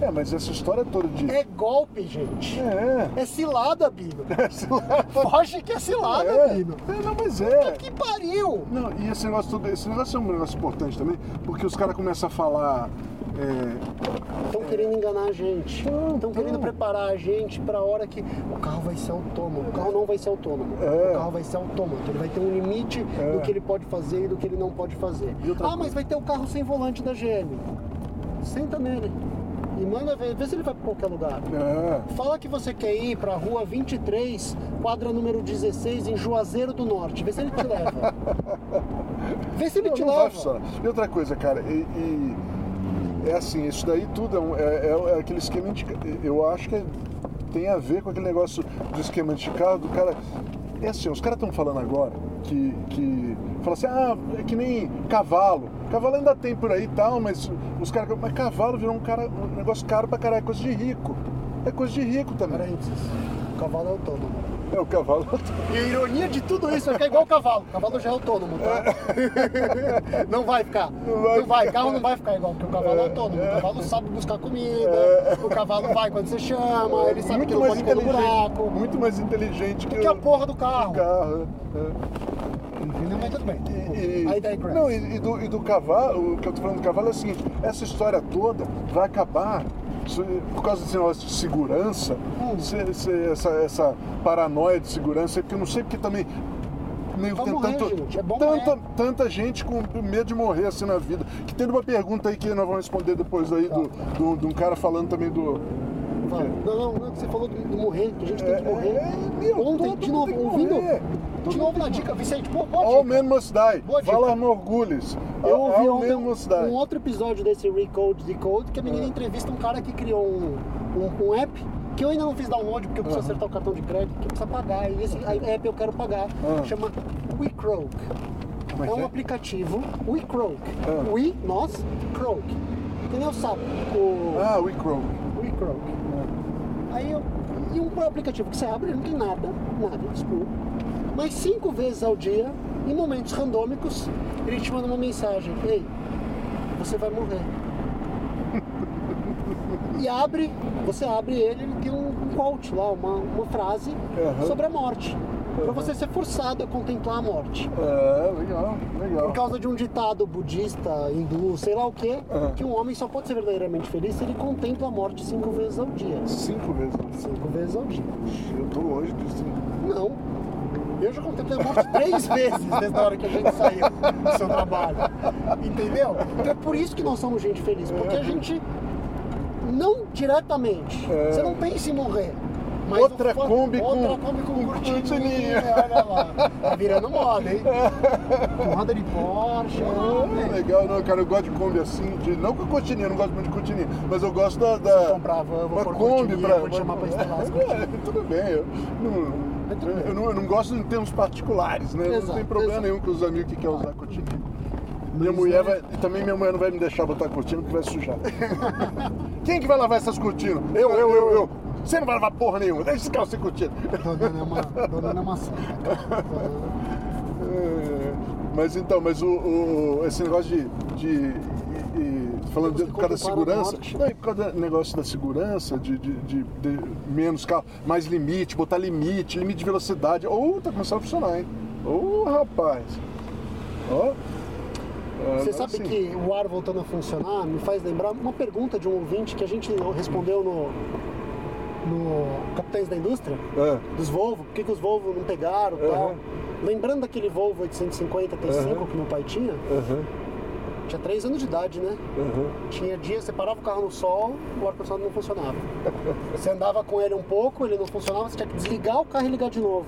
É, mas essa história toda de. É golpe, gente. É. É cilada, Bino. É, lá. Foge que é cilada, É. Bino. É, não, mas é. Que pariu! Não, e esse negócio todo, esse negócio é um negócio importante também, porque os caras começam a falar. é, Estão querendo enganar a gente. Estão querendo preparar a gente para a hora que o carro vai ser autônomo. O carro não vai ser autônomo. É. O carro vai ser autômato. Ele vai ter um limite É. do que ele pode fazer e do que ele não pode fazer. Ah, mas vai ter o carro sem volante da GM. Senta nele. E manda ver, vê se ele vai para qualquer lugar. é, Fala que você quer ir pra rua 23, quadra número 16, em Juazeiro do Norte. Vê se ele te leva. Vê se ele não, te não leva. E outra coisa, cara, e, e é assim, isso daí tudo é, um- é- é- é aquele esquema de. Eu acho que tem a ver com aquele negócio do esquema de carro, do cara. É assim, os caras estão falando agora que, que. Fala assim, ah, é que nem cavalo. Cavalo ainda tem por aí e tal, mas os caras. Mas cavalo virou um, cara, um negócio caro pra caralho, é coisa de rico. É coisa de rico também. Parênteses. Cavalo é autônomo. É o cavalo. E a ironia de tudo isso é que é igual o cavalo. O cavalo já é autônomo, tá? Não vai ficar. Não vai Não vai. ficar. Carro não vai ficar igual, porque o cavalo é autônomo. O cavalo sabe buscar comida. O cavalo vai quando você chama. Ele sabe que não pode no buraco. muito mais inteligente que, Que é a porra do carro. carro. é. Entendeu? Mas tudo bem. E, Aí digress. não, e, e do, e do cavalo, o que eu tô falando do cavalo é o seguinte, essa história toda vai acabar por causa desse negócio de segurança, Hum. se- se- essa, essa paranoia de segurança, porque eu não sei porque também meio tem tanto, é bom tanta, tanta gente com medo de morrer assim na vida. Que tem uma pergunta aí que nós vamos responder depois aí do, do- de um cara falando também do. Fala. Não, não, não, você falou do, do morrer, que a gente tem que É, morrer. é, meu, Ontem, de novo, ouvindo. De novo na dica, Vicente, pô, boa All dica. men must die. Boa dica. Fala Morgulhos. Eu All, ouvi all ontem um, um outro episódio desse Recode Decode que a menina É. entrevista um cara que criou um, um, um app que eu ainda não fiz download porque eu preciso acertar o cartão de crédito, que precisa pagar. E esse app eu quero pagar. Chama WeCroak. É É um é? aplicativo, We Croak. Ah. We, nós, Croak. Que nem o sapo, o Ah, We Crow. Aí eu. E um aplicativo que você abre, não tem nada, nada, escuro. Mas cinco vezes ao dia, em momentos randômicos, ele te manda uma mensagem: Ei, você vai morrer. e abre, você abre ele, ele tem um quote lá, uma, uma frase Aham. sobre a morte. Pra você ser forçado a contemplar a morte. É, legal, legal. Por causa de um ditado budista, hindu, sei lá o quê, Aham. que um homem só pode ser verdadeiramente feliz se ele contempla a morte cinco vezes ao dia. Cinco vezes. Cinco vezes ao dia. Eu tô longe disso. Não. Eu já contemplei a morte três vezes desde a hora que a gente saiu do seu trabalho. Entendeu? Então é por isso que nós somos gente feliz. Porque a gente, não diretamente, É. você não pensa em morrer. Mas Outra fa- Kombi com- outra Kombi com, com cortininha, olha lá. Tá virando moda, hein? Com roda de Porsche. Ah, né? legal, não, cara, eu gosto de Kombi assim, de, não com cortininha, eu não gosto muito de cortininha, mas eu gosto da. da Se comprar vou uma Kombi pra. vou te chamar pra instalar as É, tudo bem, eu não, eu, não, eu não gosto em termos particulares, né? não Exato, tem problema exato. nenhum com os amigos que querem usar cortininha. Minha mulher é- vai. Também minha mulher não vai me deixar botar cortina porque vai sujar. Quem que vai lavar essas cortinas? Eu, eu, eu, eu. Você não vai lavar porra nenhuma, deixa esse carro sem cortina. Dona Ana é uma, Ana é uma. É, Mas então, mas o, o- esse negócio de. de- e- e- falando de, Você por causa da segurança, não, e por causa do negócio da segurança, de, de- de- de menos carro, mais limite, botar limite, limite de velocidade. Ou tá começando a funcionar, hein? Ô rapaz! Ó. Você Ah, sabe assim, que o ar voltando a funcionar me faz lembrar uma pergunta de um ouvinte que a gente respondeu no, no Capitães da Indústria, É, dos Volvo, por que, que os Volvo não pegaram e tal. Lembrando daquele Volvo 850 T5 Aham. que meu pai tinha, tinha 3 anos de idade, né? Tinha dia, você parava o carro no sol, o ar-condicionado não funcionava. Você andava com ele um pouco, ele não funcionava, você tinha que desligar o carro e ligar de novo.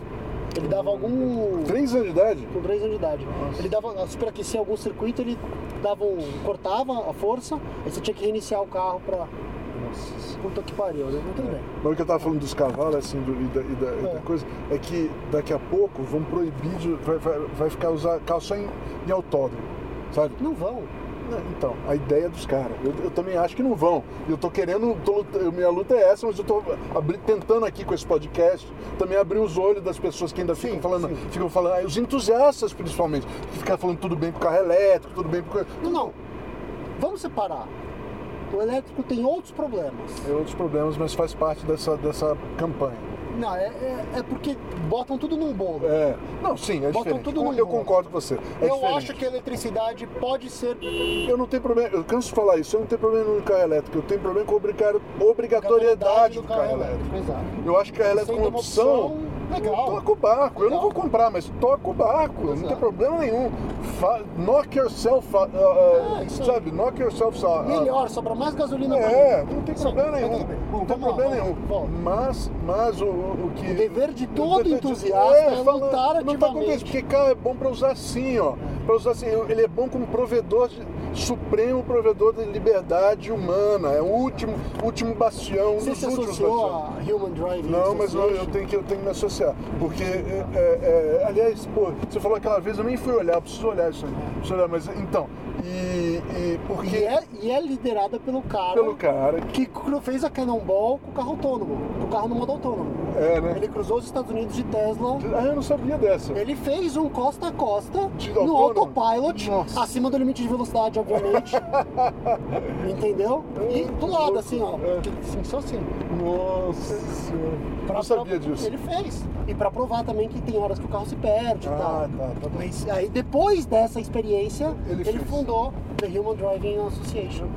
Ele dava algum. Três anos de idade? com 3 anos de idade. Nossa. Ele dava, superaquecia algum circuito, ele dava um, cortava a força, aí você tinha que reiniciar o carro pra. Puta que pariu, né? Mas tudo bem. Mas o que eu tava falando dos cavalos, assim, do- e, da, e da- e da É. coisa, é que daqui a pouco vão proibir, de, vai, vai, vai ficar usar carro só em, em autódromo, sabe? Não vão. Né, Então, a ideia dos caras. Eu, eu também acho que não vão. Eu tô querendo, tô minha luta é essa, mas eu tô abri- tentando aqui com esse podcast também abrir os olhos das pessoas que ainda ficam Sim, falando, sim. ficam falando, ah, os entusiastas principalmente, que ficam falando tudo bem com o carro elétrico, tudo bem com. Não, não. Vamos separar. O elétrico tem outros problemas. É outros problemas, mas faz parte dessa, dessa campanha. Não, é, é, é porque botam tudo num bolo. É. Não, sim, é Botam diferente. tudo num eu bolo. concordo com você. É Eu diferente. acho que a eletricidade pode ser Eu não tenho problema, eu canso de falar isso, eu não tenho problema no carro elétrico, eu tenho problema com a obriga- obrigatoriedade do carro elétrico. Exato. Eu acho que carro elétrico é uma opção. Legal. Toca o barco, eu não Legal. vou comprar, mas toca o barco, não tem problema nenhum. Fa- knock yourself, uh, uh, É, sabe? Knock yourself uh, Melhor, sobra mais gasolina É, não tem problema mas nenhum. Bom, Não tem lá, problema nenhum. Mas, mas o, o que. O dever de todo dever de- entusiasta é falando- lutar Não tá isso, porque carro é bom pra usar assim, ó. Pra usar assim, ele é bom como provedor de, supremo provedor de liberdade humana. É o último, último bastião, Você dos se últimos bastiões. a Human Driving Não, mas eu, eu tenho que, eu tenho que me associar. Porque, é, é, é, aliás, pô, você falou aquela vez, eu nem fui olhar, preciso olhar isso aí. Preciso olhar, mas então, e, e porque E é, e é liderada pelo cara, pelo cara que fez a Cannonball com o carro autônomo, com o carro no modo autônomo. é, né? Ele cruzou os Estados Unidos de Tesla. Ah, eu não sabia dessa. Ele fez um costa a costa De no autônomo? autopilot, Nossa. acima do limite de velocidade, obviamente. Entendeu? E do lado, assim, ó. É. Assim, só assim. Nossa Pra- não sabia pra- disso. Ele fez. E pra provar também que tem horas que o carro se perde e Ah, tal. tá, tá bom. Mas aí depois dessa experiência, Ele ele, fez. Fundou The Human Driving Association.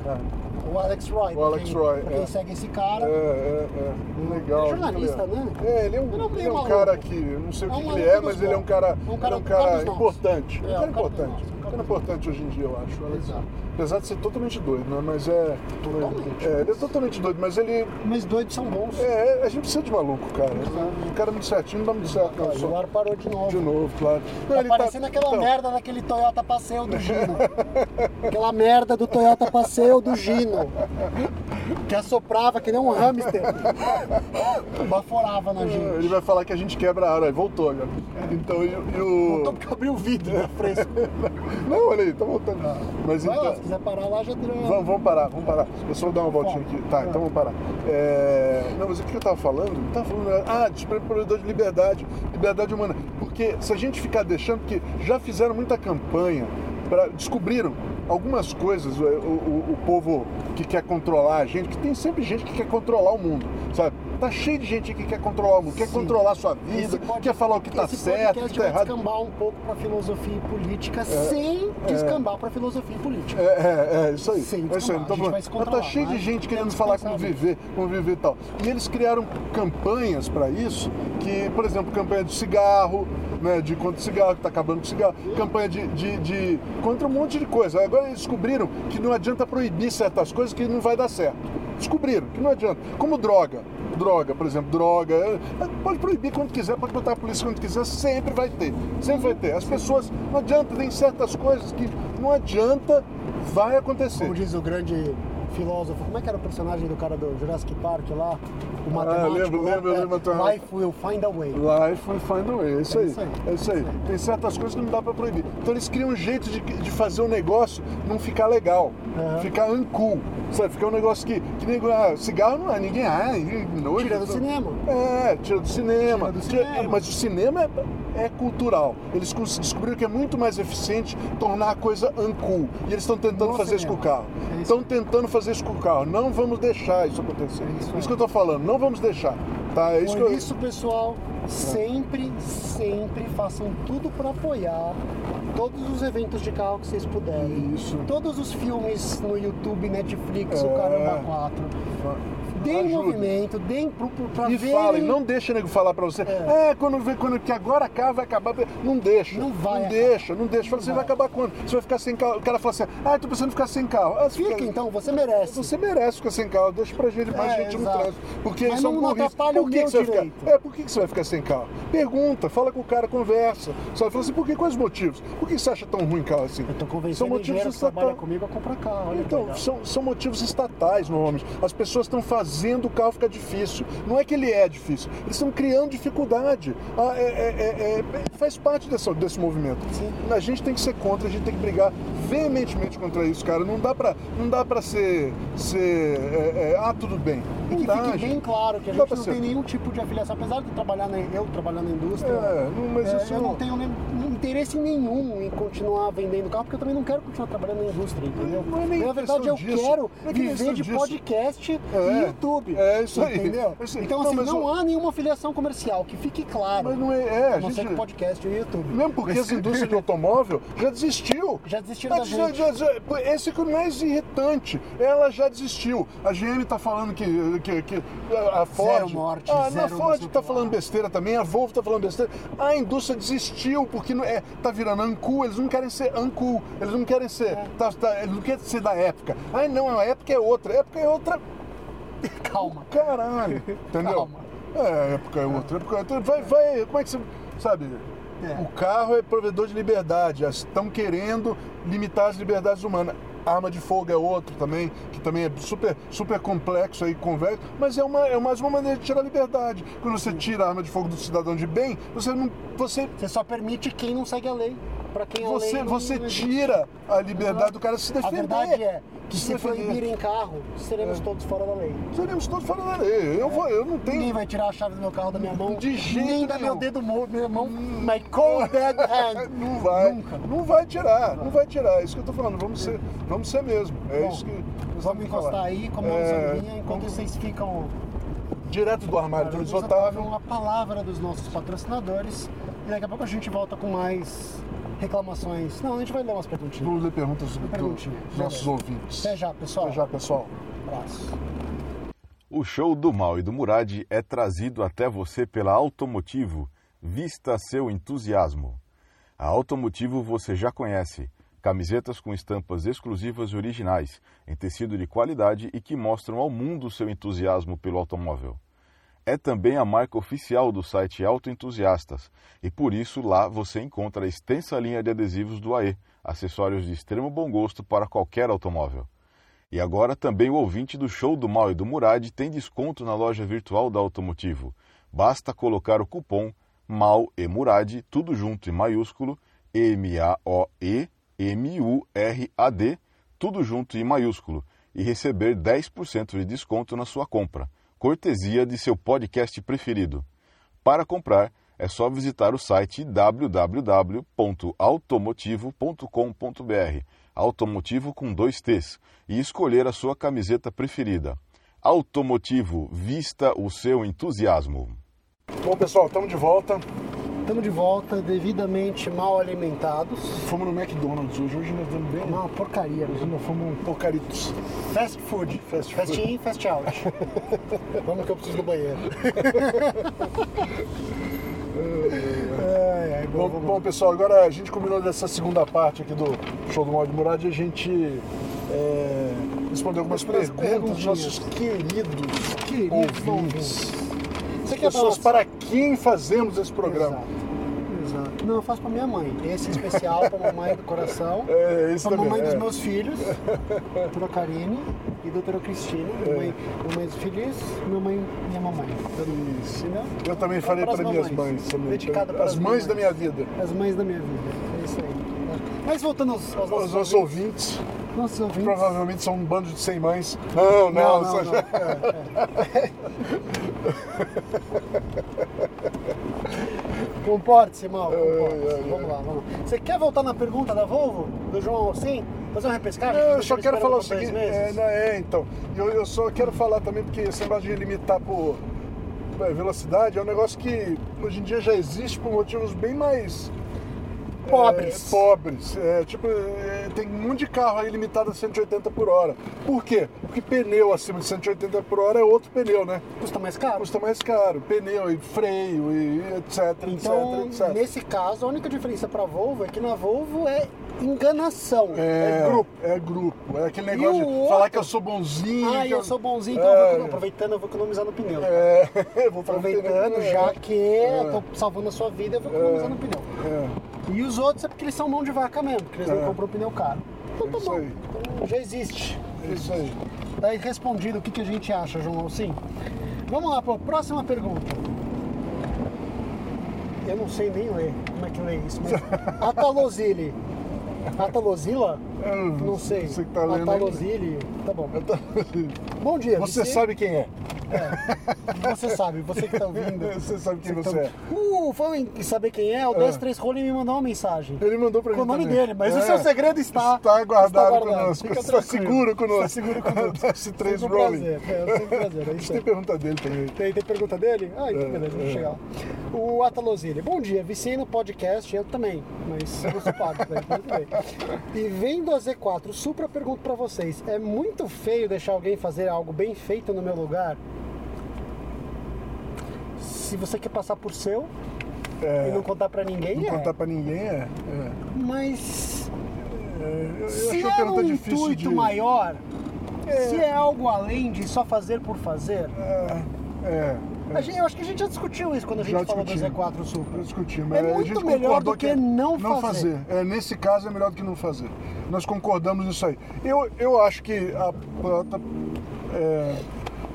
O Alex Roy. O Alex quem, Roy, quem é. segue esse cara. é, é, é. Legal. Ele é jornalista, né? É, ele é um, Ele é um é cara que, não sei o É que, um que ele é, mas ele é um cara, É um é cara- um cara importante. Um É, cara um importante. Cara importante hoje em dia, eu acho. o Alex. Exato. Apesar de ser totalmente doido, né? Mas é. Totalmente. É, ele é totalmente doido, mas ele. Mas doidos são bons. É, a gente precisa de maluco, cara. Um cara muito certinho não dá muito certo, não. Ó, Só- o ar parou de novo. De novo, claro. Não, Tá parecendo aquela então, merda daquele Toyota Passeio do Gino. aquela merda do Toyota Passeio do Gino. que assoprava que nem um hamster. Baforava na gente. Ele vai falar que a gente quebra a aí voltou agora. Então, e, e o. Voltou porque abriu o vidro, né? Fresco. Não, olha aí, tá voltando. Mas Vai então. lá, se quiser parar lá, já tirou. Vamos, vamos parar, vamos parar. Eu só vou dar uma voltinha aqui. Tá, então vamos parar. É, Não, mas o que eu tava falando? Eu tava falando. Ah, despreparação de liberdade, liberdade humana. Porque se a gente ficar deixando, porque já fizeram muita campanha, pra... descobriram algumas coisas, o, o- o povo que quer controlar a gente, que tem sempre gente que quer controlar o mundo, sabe? Tá cheio de gente que quer controlar o mundo, quer Sim. controlar a sua vida, Esse pod- quer falar o que tá certo, o que tá errado. descambar um pouco pra filosofia e política sem descambar pra filosofia e política. É, é, é, isso aí. Sim, é isso aí. Então, mas tá cheio de gente querendo falar como viver, como viver e tal. E eles criaram campanhas para isso, que, por exemplo, campanha de cigarro, né, de contra o cigarro, que tá acabando com o cigarro, campanha de, de, de- contra um monte de coisa. Agora eles descobriram que não adianta proibir certas coisas que não vai dar certo. Descobriram que não adianta. Como droga. Droga, por exemplo, droga. é, Pode proibir quando quiser, pode botar a polícia quando quiser, sempre vai ter. Sempre vai ter. As pessoas, não adianta, tem certas coisas que não adianta, vai acontecer. Como diz o grande filósofo, como é que era o personagem do cara do Jurassic Park lá? O matemático. Ah, lembro, lembro, é, lembro. Life will find a way. Life will find a way, é isso É aí. isso aí. É isso aí. Tem certas coisas que não dá pra proibir. Então eles criam um jeito de, de fazer o negócio não ficar legal, Aham. ficar uncool, sabe? Ficar um negócio que, que nem, ah, cigarro não é, ninguém, ah, ninguém nojo. Tira do cinema. É, tira do cinema. Tira do Tira- cinema. Mas o cinema é, é cultural. Eles descobriram que é muito mais eficiente tornar a coisa uncool. E eles estão tentando No fazer isso com o carro. É isso. Estão tentando fazer isso com o carro. Não vamos deixar isso acontecer. É isso isso aí. que eu tô falando. Não vamos deixar. Tá? É isso Por eu... isso, pessoal, sempre, sempre façam tudo para apoiar todos os eventos de carro que vocês puderem. Isso. Todos os filmes no YouTube, Netflix, o É. Caramba 4. Deem Ajuda. movimento, deem pro, pra E falem, não deixa nego falar pra você. É. É, quando vê quando que agora a carro vai acabar. Não deixa. Não vai Não deixa, não deixa. Fala, você vai. vai acabar quando? Você vai ficar sem carro. O cara fala assim, ah, tô pensando em ficar sem carro. Ah, Fica fica- então, você merece. Você merece ficar sem carro, deixa pra gente, mais É, gente no exato. trânsito. Porque Mas isso é um não burrice. atrapalha Por o que, meu que você vai direito. ficar? É, por que, que você vai ficar sem carro? Pergunta, fala com o cara, conversa. Só fala assim, por que? Quais os motivos? Por que você acha tão ruim carro assim? Eu tô São convencendo o motivos que trabalha comigo a comprar carro. Então, são, são motivos estatais normalmente. As pessoas estão fazendo o carro ficar difícil. Não é que ele é difícil, eles estão criando dificuldade. Ah, é- é- é- é- faz parte desse, desse movimento. Sim. A gente tem que ser contra, a gente tem que brigar veementemente contra isso, cara. Não dá pra, não dá pra ser. ser é, ah, tudo bem. E Não que dá, fique gente. bem claro que a Não gente não ser. tem nenhum tipo de afiliação, apesar de trabalhar na, eu trabalhar na indústria, É, não, eu não- não tenho nem- interesse nenhum em continuar vendendo carro, porque eu também não quero continuar trabalhando na indústria, entendeu? Não é nem na verdade, eu disso. quero Não é que viver de disso. podcast É, e YouTube. é isso aí. Entendeu? É isso aí. Então, Não, assim, mas não o- há nenhuma afiliação comercial, que fique claro. Mas não é. é a a não ser gente, que podcast e o YouTube. mesmo porque essa indústria de automóvel já desistiu. Já desistiram da já- já- já- esse que é o mais irritante. Ela já desistiu. A GM tá falando que, que, que a Ford. Zero morte, ah, zero a Ford tá que falando besteira também, a Volvo tá falando besteira. A indústria desistiu porque não é, tá virando uncool. Eles não querem ser uncool. Eles não querem ser. É. tá- tá- eles não querem ser da época. Ai, não, a época é outra. A época é outra. Calma. Caralho. Entendeu? Calma. É, época é outra. a época é outra. Vai, vai. Como é que você. Sabe? É. O carro é provedor de liberdade. Estão querendo limitar as liberdades humanas. Arma de fogo é outro também, que também é super, super complexo aí, convexo, mas é, uma, é mais uma maneira de tirar a liberdade. Quando você tira a arma de fogo do cidadão de bem, você não. Você, Você só permite quem não segue a lei. Pra quem a você, não- você não existe. tira a liberdade do cara se A defender. verdade é que Se se proibirem carro, seremos É. todos fora da lei. Seremos todos fora da lei. Eu, vou, eu não tenho. Ninguém vai tirar a chave do meu carro da minha mão. De jeito Nem da meu dedo minha mão. My cold dead hand. Não vai. Nunca. Não vai tirar, não vai tirar. É isso que eu tô falando. Vamos ser, vamos ser mesmo. É Bom, isso que Vamos vamos encostar falar. aí, como É, uma linha, enquanto vocês ficam Direto do armário do Luiz Vamos Otávio. a palavra dos nossos patrocinadores. E daqui a pouco a gente volta com mais reclamações. Não, a gente vai ler umas perguntinhas. Vamos ler perguntas do- dos nossos ouvintes. Até já, pessoal. Até já, pessoal. Abraço. O show do Mal e do Murad é trazido até você pela Automotivo. Vista seu entusiasmo. A Automotivo você já conhece. Camisetas com estampas exclusivas e originais, em tecido de qualidade e que mostram ao mundo seu entusiasmo pelo automóvel. É também a marca oficial do site Autoentusiastas e por isso lá você encontra a extensa linha de adesivos do AE, acessórios de extremo bom gosto para qualquer automóvel. E agora também o ouvinte do show do Mal e do Murad tem desconto na loja virtual da Automotivo. Basta colocar o cupom MAL e Murad, tudo junto em maiúsculo, M-A-O-E-M-U-R-A-D, tudo junto em maiúsculo, e receber 10% de desconto na sua compra, cortesia de seu podcast preferido. Para comprar, é só visitar o site www.automotivo.com.br, automotivo com dois T's, e escolher a sua camiseta preferida. Automotivo, vista o seu entusiasmo. Bom, pessoal, estamos de volta. Estamos de volta, devidamente mal alimentados. Fomos no McDonald's hoje. Hoje nós estamos bem. É uma porcaria. Hoje nós fomos um porcaritos. Fast food. Fast food. Fast in, fast out. Vamos que eu preciso do banheiro. Ai, ai, Bom, bom, lá. pessoal, agora a gente combinou dessa segunda parte aqui do show do Mal de Murad e a gente é, respondeu algumas perguntas dos nossos queridos, Queridos ouvintes. Você quer Pessoas para quem fazemos esse programa. Exato. Exato. Não, eu faço pra minha mãe. Esse é especial pra mamãe do coração. É, esse Pra também. mamãe dos é. meus filhos, doutora Karine e doutora Cristina. É. Mamãe, mamãe feliz, mamãe, minha mamãe. Isso. Entendeu? Eu também falei Para para as minhas mamães. mães também. Dedicado para as as mães da minha vida. As mães da minha vida. É isso aí. Mas voltando aos, aos nossos ouvintes, nossos ouvintes. provavelmente são um bando de sem mães. Não, não, Não, não, só- não. É, é. Comporte-se, mal. Comporte-se. Vamos lá, vamos lá. Você quer voltar na pergunta da Volvo, do João Alcim? Fazer uma repescagem? Eu só quero falar o seguinte, é, não, é, então, eu, eu só quero falar também porque esse negócio de limitar por é, velocidade é um negócio que hoje em dia já existe por motivos bem mais é, Pobres. pobres. É, tipo, é, tem um monte de carro aí limitado a 180 por hora. Por quê? Porque pneu acima de 180 por hora é outro pneu, né? Custa mais caro? Custa mais caro, pneu e freio e etc, Então, etc, etc. nesse caso, a única diferença para Volvo é que na Volvo é enganação, é, É, grupo. É grupo. É aquele negócio de outro? falar que eu sou bonzinho. Ah, que eu sou bonzinho, então É. eu vou, aproveitando, eu vou economizar no pneu. É, vou falar Aproveitando, é, já que eu tô salvando a sua vida, eu vou economizar no pneu. É, E os outros é porque eles são mão de vaca mesmo, porque eles É. não compram pneu caro. Então É tá isso bom. Então, já existe. é isso aí. Daí respondido o que, que a gente acha, João Alcim. Vamos lá para a próxima pergunta. Eu não sei nem ler como é que lê isso, mas Atalozili. Atalozila? Não sei. Você que tá lendo. aí. Atalozili. Tá bom. Tô- Bom dia. Você sabe quem é. Você sabe, você que tá ouvindo. Você sabe quem que você tá- é. Uh, falando em saber quem é, o 23 Role me mandou uma mensagem. Ele mandou pra Com o mim nome também. dele, mas o É. seu segredo está, Está guardado está conosco. Fica Está seguro conosco. Está seguro conosco. Esse três Sempre um rolling. prazer. É, um prazer. É A isso tem pergunta dele também. Tem, tem pergunta dele? Ah, então É, beleza, vamos é. chegar lá. O Atalozili. Bom dia, viciei no podcast, eu também, mas eu sou pago, né? Bem. E vendo a Z4 Supra, pergunto pra vocês, é muito feio deixar alguém fazer algo bem feito no meu lugar? Se você quer passar por seu É, e não contar pra ninguém, não é. contar pra ninguém é. é. Mas É, eu, eu se é um intuito de. maior, se é algo além de só fazer por fazer, É, é, a gente- eu acho que a gente já discutiu isso quando a gente Já falou do discutimos. Z4 Supra. Eu discuti, É a muito melhor do que é não não fazer. fazer. É, nesse caso é melhor do que não fazer. Nós concordamos nisso aí. Eu, eu acho que a Toyota é,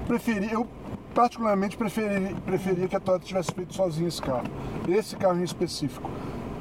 preferi, eu particularmente preferi, preferia que a Toyota tivesse feito sozinha esse carro. Esse carro em específico.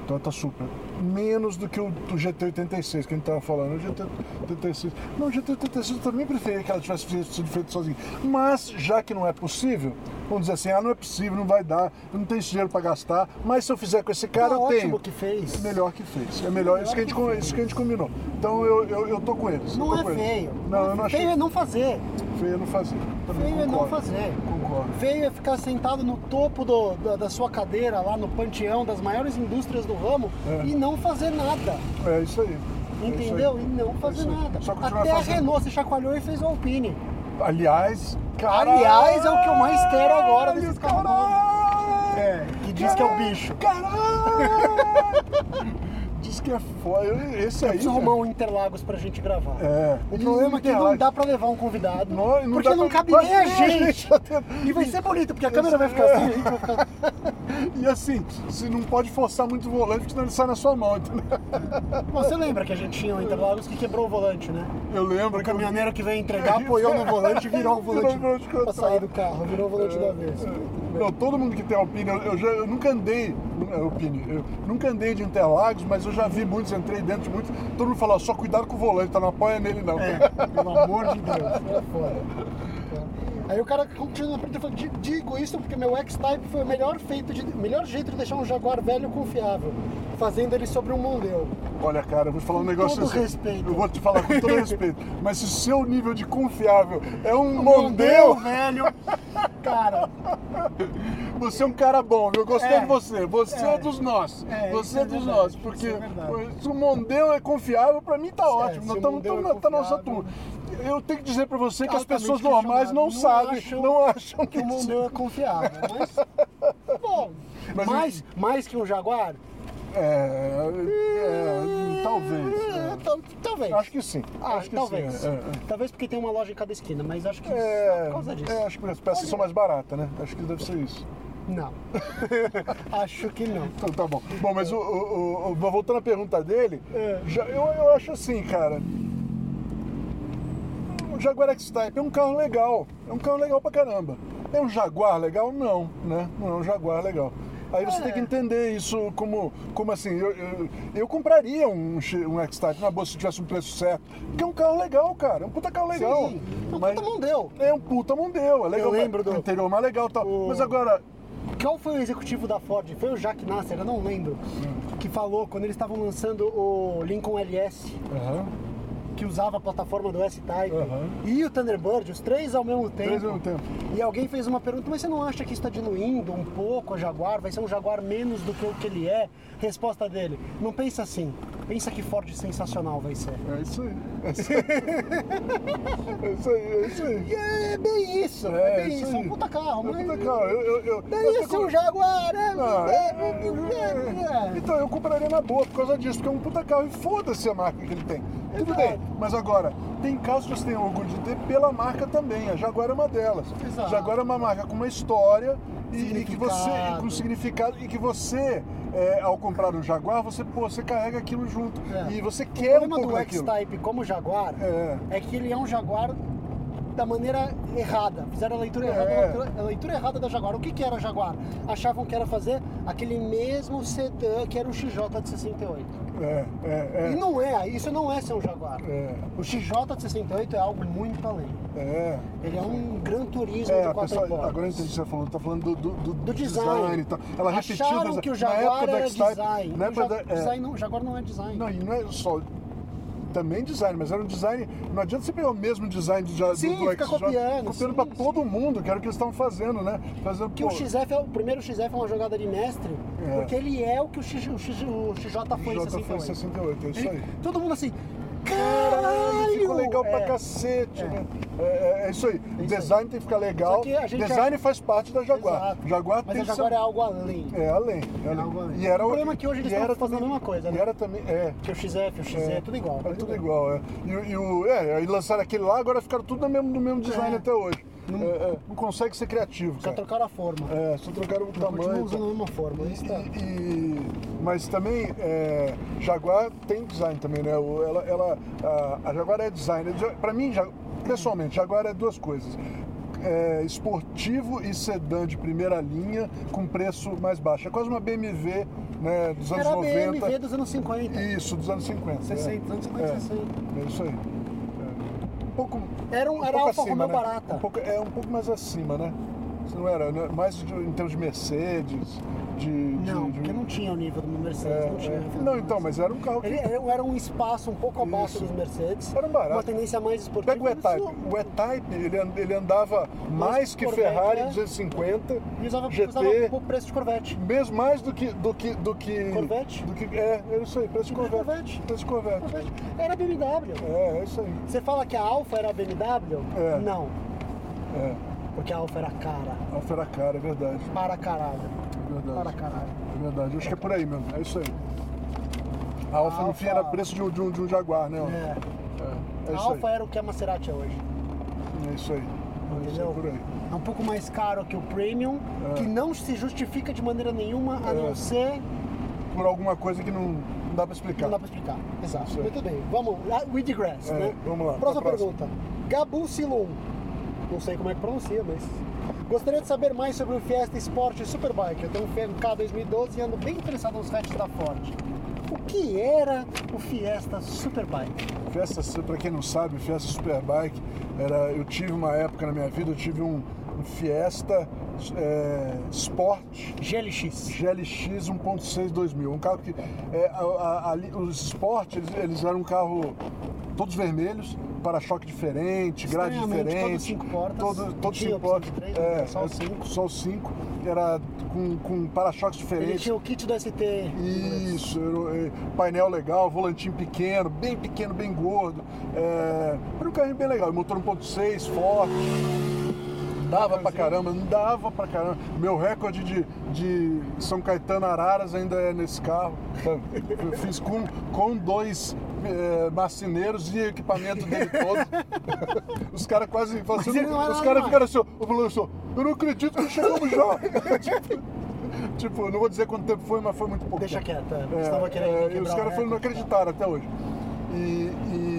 Toyota Supra. Menos do que o, do GT86 que a gente estava falando. O GT86. Não, o GT86 eu também preferia que ela tivesse sido feito sozinha. Mas, já que não é possível, vamos dizer assim, ah, não é possível, não vai dar, eu não tenho esse dinheiro para gastar, mas se eu fizer com esse cara, Tá eu ótimo tenho. que fez. Melhor que fez. É melhor, isso, que a gente, isso que a gente combinou. Então eu, eu, eu tô com eles. Não é com eles. feio. Não, eu não achei Feio é não fazer. feio é não fazer. Também Feio é não concordo. fazer. Concordo. Feio é ficar sentado no topo do- da, da sua cadeira, lá no panteão das maiores indústrias do ramo, É. e não fazer nada. É isso aí. É Entendeu? isso E não fazer aí. nada. Até fazendo. a Renault se chacoalhou e fez o Alpine. Aliás, caralho, Aliás, é o que eu mais quero agora desses carros caralho, É, que diz que é o bicho. Caralho! Diz que é foda. Esse aí. preciso arrumar um Interlagos pra gente gravar. É. O problema é que não dá pra levar um convidado. Não, não porque não pra- cabe nem a nem a gente. E vai ser bonito, porque a câmera vai ficar assim, vai ficar. E assim, você não pode forçar muito o volante, porque senão ele sai na sua mão, entendeu? Você lembra que a gente tinha um Interlagos que quebrou o volante, né? Eu lembro O que eu- caminhoneiro que veio entregar apoiou no volante e virou o Virou volante volante pra sair do carro, virou o volante da vez. Não, todo mundo que tem Alpine, eu, eu já, eu nunca andei, é, Alpine, eu nunca andei de Interlagos, mas eu já vi muitos, entrei dentro de muitos, todo mundo fala, só cuidado com o volante, tá? Não apoia nele não. É, pelo amor de Deus, é foda. Aí o cara continua na pergunta e fala, "Di- digo isso porque meu X-Type foi o melhor, feito de, melhor jeito de deixar um Jaguar velho confiável, fazendo ele sobre um Mondeo. Olha, cara, eu vou te falar um Com negócio todo assim, respeito. Eu vou te falar com todo respeito, mas se o seu nível de confiável é um Mondeo Mondeo, velho, cara, você é um cara bom, eu gostei É. de você, você é, É. dos nossos, É, você é é dos verdade, nossos, porque é se o Mondeo é confiável, pra mim tá ótimo, se nós o estamos é na tá nossa turma. Eu tenho que dizer pra você que as pessoas normais não, questionável. sabem, acham não acham que o isso. Mondeo é confiável, mas bom, Mas mais, mais que um Jaguar? É, é, talvez. É, é. tal- talvez. Acho que sim. Ah, acho que talvez. sim. é, é. Talvez porque tem uma loja em cada esquina, mas acho que É, por causa disso. é, acho que as peças são mais baratas, né? Acho que deve ser isso. Não. acho que não. Então tá bom. Bom, mas o, o- o- voltando à pergunta dele, É. já- eu, eu acho assim, cara. O Jaguar X-Type é um carro legal. É um carro legal pra caramba. É um Jaguar legal? Não, né? Não é um Jaguar legal. Aí você É. tem que entender isso como, como assim, eu, eu, eu compraria um, um X-Type na boa se tivesse um preço certo. Porque é um carro legal, cara. É um puta carro legal. Sim. É um Mas- puta Mondeo. É um puta Mondeo. É legal. Eu lembro do- interior mais legal tal. O- Mas agora, Qual foi o executivo da Ford? Foi o Jack Nasser, eu não lembro. Que falou quando eles estavam lançando o Lincoln LS, Aham. Que usava a plataforma do S-Type, Aham. e o Thunderbird, os três ao mesmo tempo. Três ao mesmo tempo. E alguém fez uma pergunta, mas você não acha que isso está diluindo um pouco a Jaguar? Vai ser um Jaguar menos do que o que ele é? Resposta dele, não pensa assim. Pensa que Ford sensacional vai ser. É isso aí. É isso aí. é isso aí, é isso aí. É bem isso, é, É, bem isso isso, é um puta carro, É um puta carro. Eu, eu, eu, Daí eu isso é tô- um Jaguar, é... É- é- é- é- Então eu compraria na boa por causa disso, porque é um puta carro e foda-se a marca que ele tem. Tudo Exato. bem, mas agora, tem carros que você tem orgulho de ter pela marca também. A Jaguar é uma delas. Exato. Jaguar é uma marca com uma história e, e que você. Com significado e que você, é, ao comprar um Jaguar, você, pô, você carrega aquilo junto. É. E você O quer um problema pouco do daquilo. X-Type como Jaguar É. é que ele é um Jaguar da maneira errada. Fizeram a leitura errada, É. a leitura, a leitura errada da Jaguar. O que, que era Jaguar? Achavam que era fazer aquele mesmo sedã que era o XJ de 68. É, é, é. E não é, isso não é ser um Jaguar. É, O XJ de 68 é algo muito além. é. Ele é um Gran Turismo É, de a quatro pessoa, portas. agora eu entendi o que você tá falando, tá falando do, do, do, Do design. e tal. Ela repetiu Acharam das- que o na Jaguar época do era X-Type, design. Na O época Ja- da, é, design não, Jaguar não é design. Não, e não é só. Também design, mas era um design. Não adianta você pegar o mesmo design do, do, Sim, do fica XJ, copiando, copiando sim. todo mundo, que era o que eles estavam fazendo, né? Fazendo, Que pô, o XF é, o primeiro XF é uma jogada de mestre, É. porque ele é o que o, X, o, X, o XJ foi em XJ foi em 68. 68, é isso Ele- aí. todo mundo assim, Caralho, ficou legal pra É. cacete, É. né? É, é- é isso aí. aí. design tem que ficar legal. Que Design faz parte da Jaguar. Exato. Jaguar Mas tem a Jaguar ser... é algo além. É, além. é além. além. E era O problema é que hoje eles estão fazendo a mesma coisa, E né? era também. É. Que o XF, o XZ, é tudo igual. É tudo igual, é. E, e o, é, aí lançaram aquele lá, agora ficaram tudo no mesmo, no mesmo design É. até hoje. Não, não consegue ser criativo, Só cara. trocaram a forma. É, só trocaram o Continua tamanho. usando a mesma forma. E, tá. e- e- mas também, é, Jaguar tem design também, né? Ela, ela, a, a Jaguar é design. Ja- Pra mim, pessoalmente, Jaguar é duas coisas. É, esportivo e sedã de primeira linha com preço mais baixo. É quase uma BMW né, dos anos Era a 90. BMW dos anos 50. Isso, dos anos 50. 60, é. anos 50, é. 60. É isso aí. É. Um pouco. Era um- era pouco Alfa Romeo né? barata. Um pouco, é um pouco mais acima, né? Você não era, né? mais em termos de Mercedes, de. Não, de, de- porque não tinha o nível do Mercedes. é, não tinha é. o Não, então, mas era um carro que. Ele era um espaço um pouco abaixo Isso. dos Mercedes. Era um barato. Uma tendência mais esportiva. Pega o E-Type. O E-Type, ele, ele andava mais que Corvette, Ferrari é. 250, E usava, GT. usava um pouco preço de Corvette. mesmo mais do que. Do que, do que Corvette? Do que, é, é isso aí, preço de Corvette. Corvette. Preço de Corvette. Corvette. Era BMW. É, é isso aí. Você fala que a Alfa era BMW? É. Não, É. porque a Alfa era cara. Alfa era cara, é verdade. Para caralho. É verdade. Para caralho. É verdade, eu acho que é por aí mesmo, é isso aí. A Alfa, no fim era preço de um, de um, de um Jaguar, né? É. É, é A Alfa aí. era o que a Maserati é hoje. É isso aí. É isso aí, Entendeu? por aí. É um pouco mais caro que o Premium, É. que não se justifica de maneira nenhuma, a É. não ser. Por alguma coisa que não, não dá pra explicar. Não dá pra explicar. Exato. Isso aí. Muito bem. Vamos. We digress, É, né? vamos lá, Próxima próxima. pergunta. Gabu Silum. Não sei como é que pronuncia, mas. Gostaria de saber mais sobre o Fiesta Sport Superbike. Eu tenho um K 2012 e ando bem interessado nos hatches da Ford. O que era o Fiesta Superbike? Fiesta, pra quem não sabe, o Fiesta Superbike, era, eu tive uma época na minha vida, eu tive um, um Fiesta é, Sport GLX. GLX 1.6 2000, um carro que é, a- a- ali- os Sport eles, eles eram um carro todos vermelhos, para-choque diferente, grade diferente, todos cinco portas. todo, todos cinco portas, três, é, né? Só os é, cinco. só os cinco, era com, com para-choques Ele diferentes. tinha o kit do ST. Isso, é, painel legal, volantinho pequeno, bem pequeno, bem gordo. É, era um carrinho bem legal, motor 1.6, forte. Dava pra caramba, não dava pra caramba. Meu recorde de, de São Caetano Araras ainda é nesse carro. sabe? Eu fiz com, com dois é, marceneiros e equipamento dele todo. Os caras quase. assim, os caras ficaram assim, falei assim, eu não acredito que chegamos já. tipo, tipo, não vou dizer quanto tempo foi, mas foi muito pouco. Deixa quieto, é. É, estava querendo é, e os o caras não recorde. acreditaram até hoje. E, e,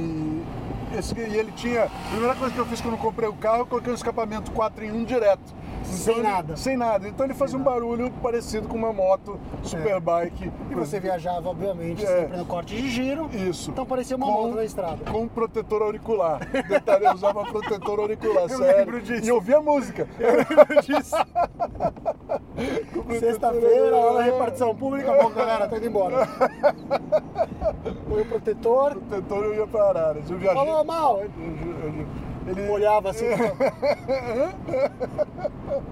esse- e ele tinha. A primeira coisa que eu fiz quando eu comprei o carro, eu coloquei um escapamento 4 em 1 direto. Sem ele- nada. Sem nada. Então ele fazia um barulho parecido com uma moto Superbike. E você viajava, obviamente, É. sempre no corte de giro. Isso. Então parecia uma Com- moto na estrada. Com protetor auricular. Detalhe, eu usava protetor auricular, Eu sério. lembro disso. E eu ouvia música. disso. Sexta-feira, aula repartição pública. Bom, galera, tô indo embora. Foi o protetor. protetor eu ia para Araras. Eu viajei. Falou mal. Eu- eu- Ele Olhava assim.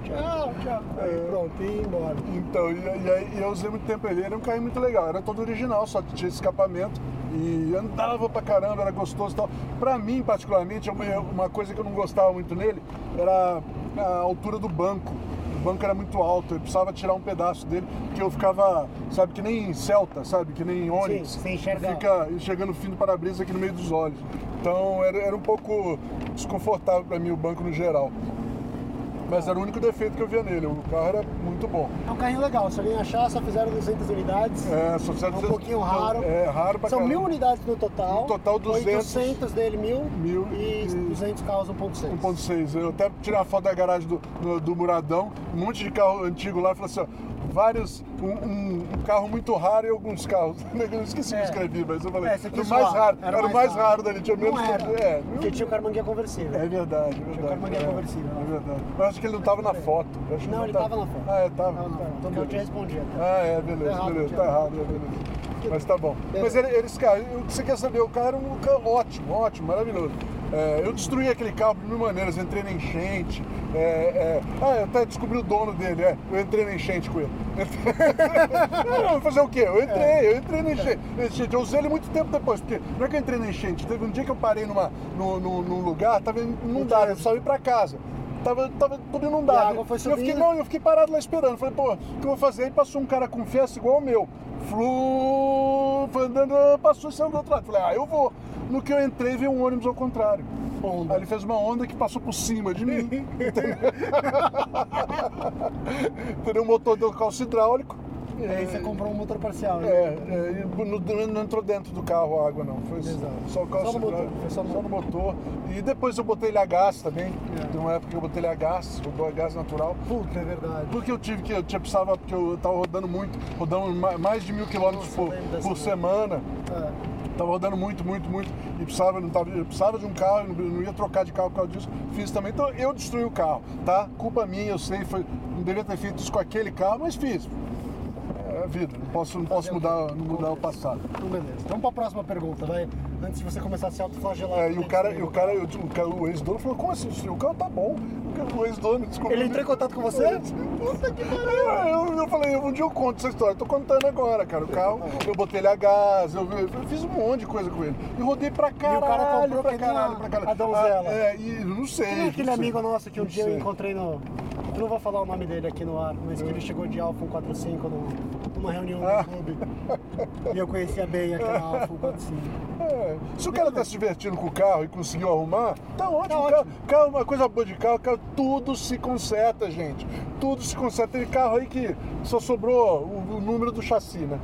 tchau, tchau. Aí pronto, ia embora. Então, e, e e eu usei muito tempo ele. Ele era um carro muito legal, era todo original, só que tinha escapamento e andava pra caramba, era gostoso e tal. Pra mim, particularmente, uma, uma coisa que eu não gostava muito nele era a altura do banco. O banco era muito alto, eu precisava tirar um pedaço dele, porque eu ficava, sabe, que nem Celta, sabe, que nem Onix. enxerga- Fica enxergando o fim do para-brisa aqui no meio dos olhos. Então era, era um pouco desconfortável pra mim o banco no geral. Mas era o único defeito que eu via nele. O carro era muito bom. É um carrinho legal. Se alguém achar, só fizeram 200 unidades. É, só É um pouquinho raro. É, raro pra São caramba. mil unidades no total. No total, 200. 800 dele, mil. Mil E e- 200 carros 1.6. 1.6. Eu até tirei uma foto da garagem do, do, do Muradão, um monte de carro antigo lá, e falei assim, ó, vários, um, um- um carro muito raro e alguns carros. Eu esqueci É. que escrevi, mas eu falei, É, era o quis mais raro, era, o mais raro dali, tinha menos... Era. É, Porque tinha o carmanguia conversível. é verdade, é Tinha o verdade. carmanguia é, conversível. é verdade. Eu acho que ele não tava na foto. Acho que Não, ele tava na foto. Ah, é, tava. Não, não, então eu te respondi. até. Ah, é, beleza, Tá beleza, tá errado, é, beleza. Mas tá bom. Mas ele, eles, cara, o que você quer saber? O carro era um carro ótimo, ótimo, maravilhoso. É, eu destruí aquele carro de mil maneiras, entrei na enchente. é, é, ah, eu até descobri o dono dele, é. Eu entrei na enchente com ele. não, fazer o quê? Eu entrei, eu entrei na enchente. Eu usei ele muito tempo depois, porque não é que eu entrei na enchente, teve um dia que eu parei numa, no, no, num lugar, tava inundado, eu só ir pra casa. Tava, tava tudo inundado. E E eu fiquei, não, eu fiquei parado lá esperando. Falei, pô, o que eu vou fazer? Aí passou um cara com festa igual o meu. Flu, foi andando, passou e saiu do outro lado. Falei, ah, eu vou. No que eu entrei, veio um ônibus ao contrário. Onda. Aí ele fez uma onda que passou por cima de mim. Entendeu? O motor deu calço hidráulico. E aí você comprou um motor parcial. né? É, é, não, não entrou dentro do carro a água, não. Foi Exato. só o Só no motor, só no só no motor. E depois eu botei ele a gás também. É. Tem uma época que eu botei ele a gás, rodou a gás natural. Puta, é verdade. Porque eu tive que, eu tinha, precisava, porque eu tava rodando muito, rodando ma- mais de mil quilômetros por, por semana. É. Tava rodando muito, muito, muito. E precisava, não tava, precisava de um carro, eu não, não ia trocar de carro por causa disso. Fiz também. Então eu destruí o carro, tá? Culpa minha, eu sei, foi, não devia ter feito isso com aquele carro, mas fiz. É a vida, não posso, não posso o mudar, não mudar o passado. Então, beleza. Vamos pra próxima pergunta, vai. Antes de você começar a se autoflagelar. É, e o cara, e o cara, o, cara- o ex-dono falou, como assim? O carro tá bom. O ex-dono descobriu. Ele entrou em contato com você? Puta que pariu. Eu, eu falei, um dia eu conto essa história. Tô contando agora, cara. O carro, eu botei ele a gás, eu, eu fiz um monte de coisa com ele. E rodei pra caralho, cara comprou pra caralho, a- pra caralho. a donzela. Ah, é, e não sei. Quem é aquele amigo nosso que um dia eu encontrei no. Eu não vou falar o nome dele aqui no ar, mas que ele chegou de Alfa 145 no, numa reunião Ah. no clube. E eu conhecia bem aquela Alfa 145. É, se o cara tá se divertindo com o carro e conseguiu arrumar, tá ótimo. Tá carro, carro é uma coisa boa de carro, carro, tudo se conserta, gente. Tudo se conserta. Tem carro aí que só sobrou o, o número do chassi, né?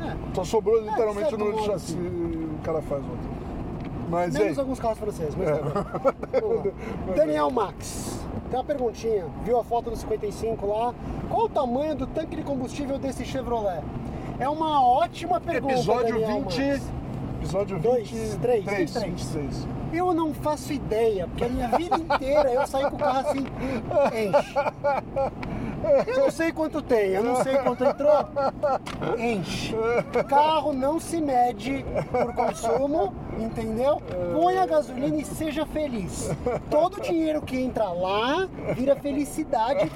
É. Só sobrou literalmente certo o número do chassi sim. e o cara faz outro. Mas Menos ei, alguns carros franceses, mas É. tá. Daniel Max, tem uma perguntinha. Viu a foto do 55 lá? Qual o tamanho do tanque de combustível desse Chevrolet? É uma ótima pergunta. episódio Daniel 20. Max. Episódio Dois, 23, três, 23, 23. 26. Eu não faço ideia, porque a minha vida inteira eu saí com o carro assim, enche. Eu não sei quanto tem, eu não sei quanto entrou, enche. Carro não se mede por consumo, entendeu? Põe a gasolina e seja feliz. Todo o dinheiro que entra lá vira felicidade.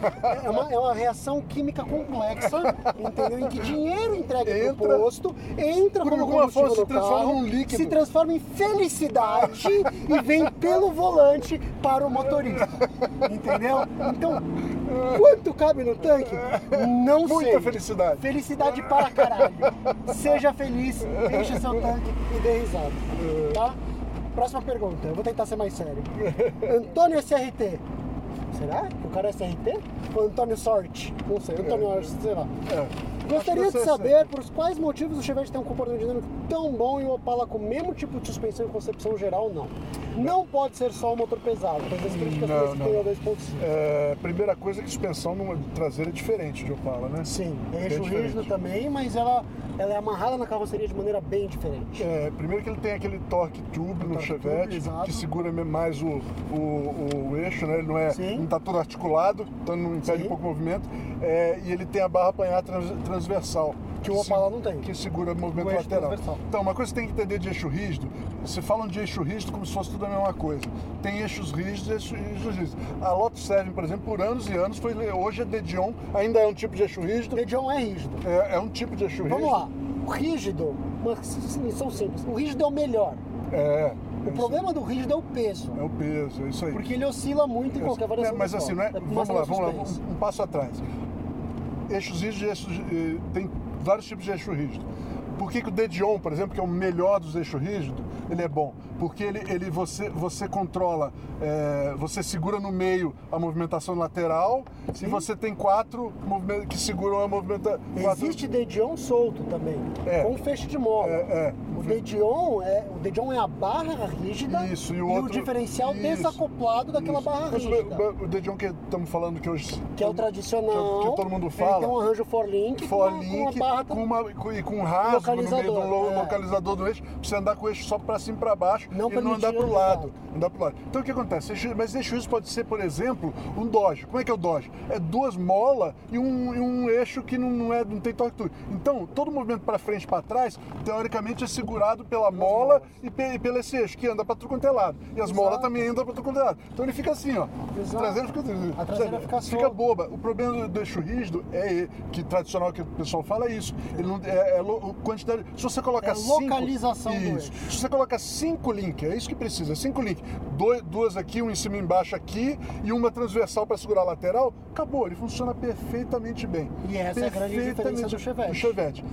É uma, é uma reação química complexa, entendeu? Em que dinheiro entregue Entra, pro posto, entra por como alguma forma se transforma carro, num líquido. se transforma em felicidade e vem pelo volante para o motorista. Entendeu? Então, quanto cabe no tanque? Não Muita sei. felicidade. Felicidade para caralho. Seja feliz, enche seu tanque e dê risada. Tá? Próxima pergunta. Eu vou tentar ser mais sério. Antônio SRT. Será que o cara é SRT? Ou Antônio Sorte? Não sei. Antônio, sei lá. É. Gostaria de saber por quais motivos o Chevette tem um comportamento dinâmico tão bom e o Opala com o mesmo tipo de suspensão e concepção geral não. Não pode ser só o motor pesado, pois as críticas Não, não. PO 2.5. É, primeira coisa é que suspensão numa- traseira é diferente de Opala, né? Sim, é eixo rígido também, mas ela, ela é amarrada na carroceria de maneira bem diferente. É, primeiro que ele tem aquele torque tube no torque Chevette, tube, que segura mais o, o, o eixo, né? Ele não é, Sim. não tá todo articulado, então não impede Sim. pouco movimento. É, e ele tem a barra apanhar trans- transversal. Que o Opala não tem. Que segura o movimento O lateral. Então, uma coisa que você tem que entender de eixo rígido, se falam de eixo rígido como se fosse tudo a mesma coisa. Tem eixos rígidos e eixos eixos rígidos. A Lotus 7, por exemplo, por anos e anos, foi, hoje a Dedion ainda é um tipo de eixo rígido. John é rígido. É, é um tipo de eixo Vamos rígido. lá. O rígido, uma definição simples. O rígido é o melhor. É. O problema do rígido é o peso. É o peso, é isso aí. Porque ele oscila muito em qualquer variação. É, mas assim, não é, É vamos lá, vamos lá, um passo atrás. Eixos rígidos, e eixos, eh, tem vários tipos de eixo rígido. Por que, que o Dedion, por exemplo, que é o melhor dos eixos rígidos, ele é bom? Porque ele, ele você, você controla, eh, você segura no meio a movimentação lateral e você tem quatro movimentos que seguram a movimentação. Existe Dedion solto também, É. com fecho de mola. É, é. O Dedion é, o Dedion é a barra rígida Isso, e o outro- diferencial isso, desacoplado daquela Isso. barra o- rígida. O, o Dedion que estamos falando que hoje. Que é o tradicional. Que, que todo mundo Ele fala. tem um arranjo for link, For com, uma- com link uma barra com, uma, e com um rasgo no meio do Localizador, lo- é. localizador do eixo, pra você andar com o eixo só pra cima e pra baixo Não e não andar permitir pro lado. Andar pro lado. Então o que acontece? Eixo- mas eixo isso pode ser, por exemplo, um Dodge. Como é que é o Dodge? É duas molas e um, e um eixo que não, não, é, não tem torque. Então, todo movimento pra frente e pra trás, teoricamente, é segurado pela mola e, pe- e pelo esse eixo, que anda pra tudo quanto é lado. E as Exato. molas também andam pra tudo quanto é lado. Então ele fica assim, ó. Exato. A traseira fica, A traseira fica fica boba. O problema do- do eixo rígido é que tradicional que o pessoal fala é isso. Ele não é, é lo- quantidade. Se você coloca É cinco, localização isso. Se você coloca cinco links, é isso que precisa. Cinco links, duas aqui, um em cima e embaixo aqui e uma transversal para segurar a lateral. Acabou. Ele funciona perfeitamente bem. E essa é a grande diferença do Chevette. do Chevette.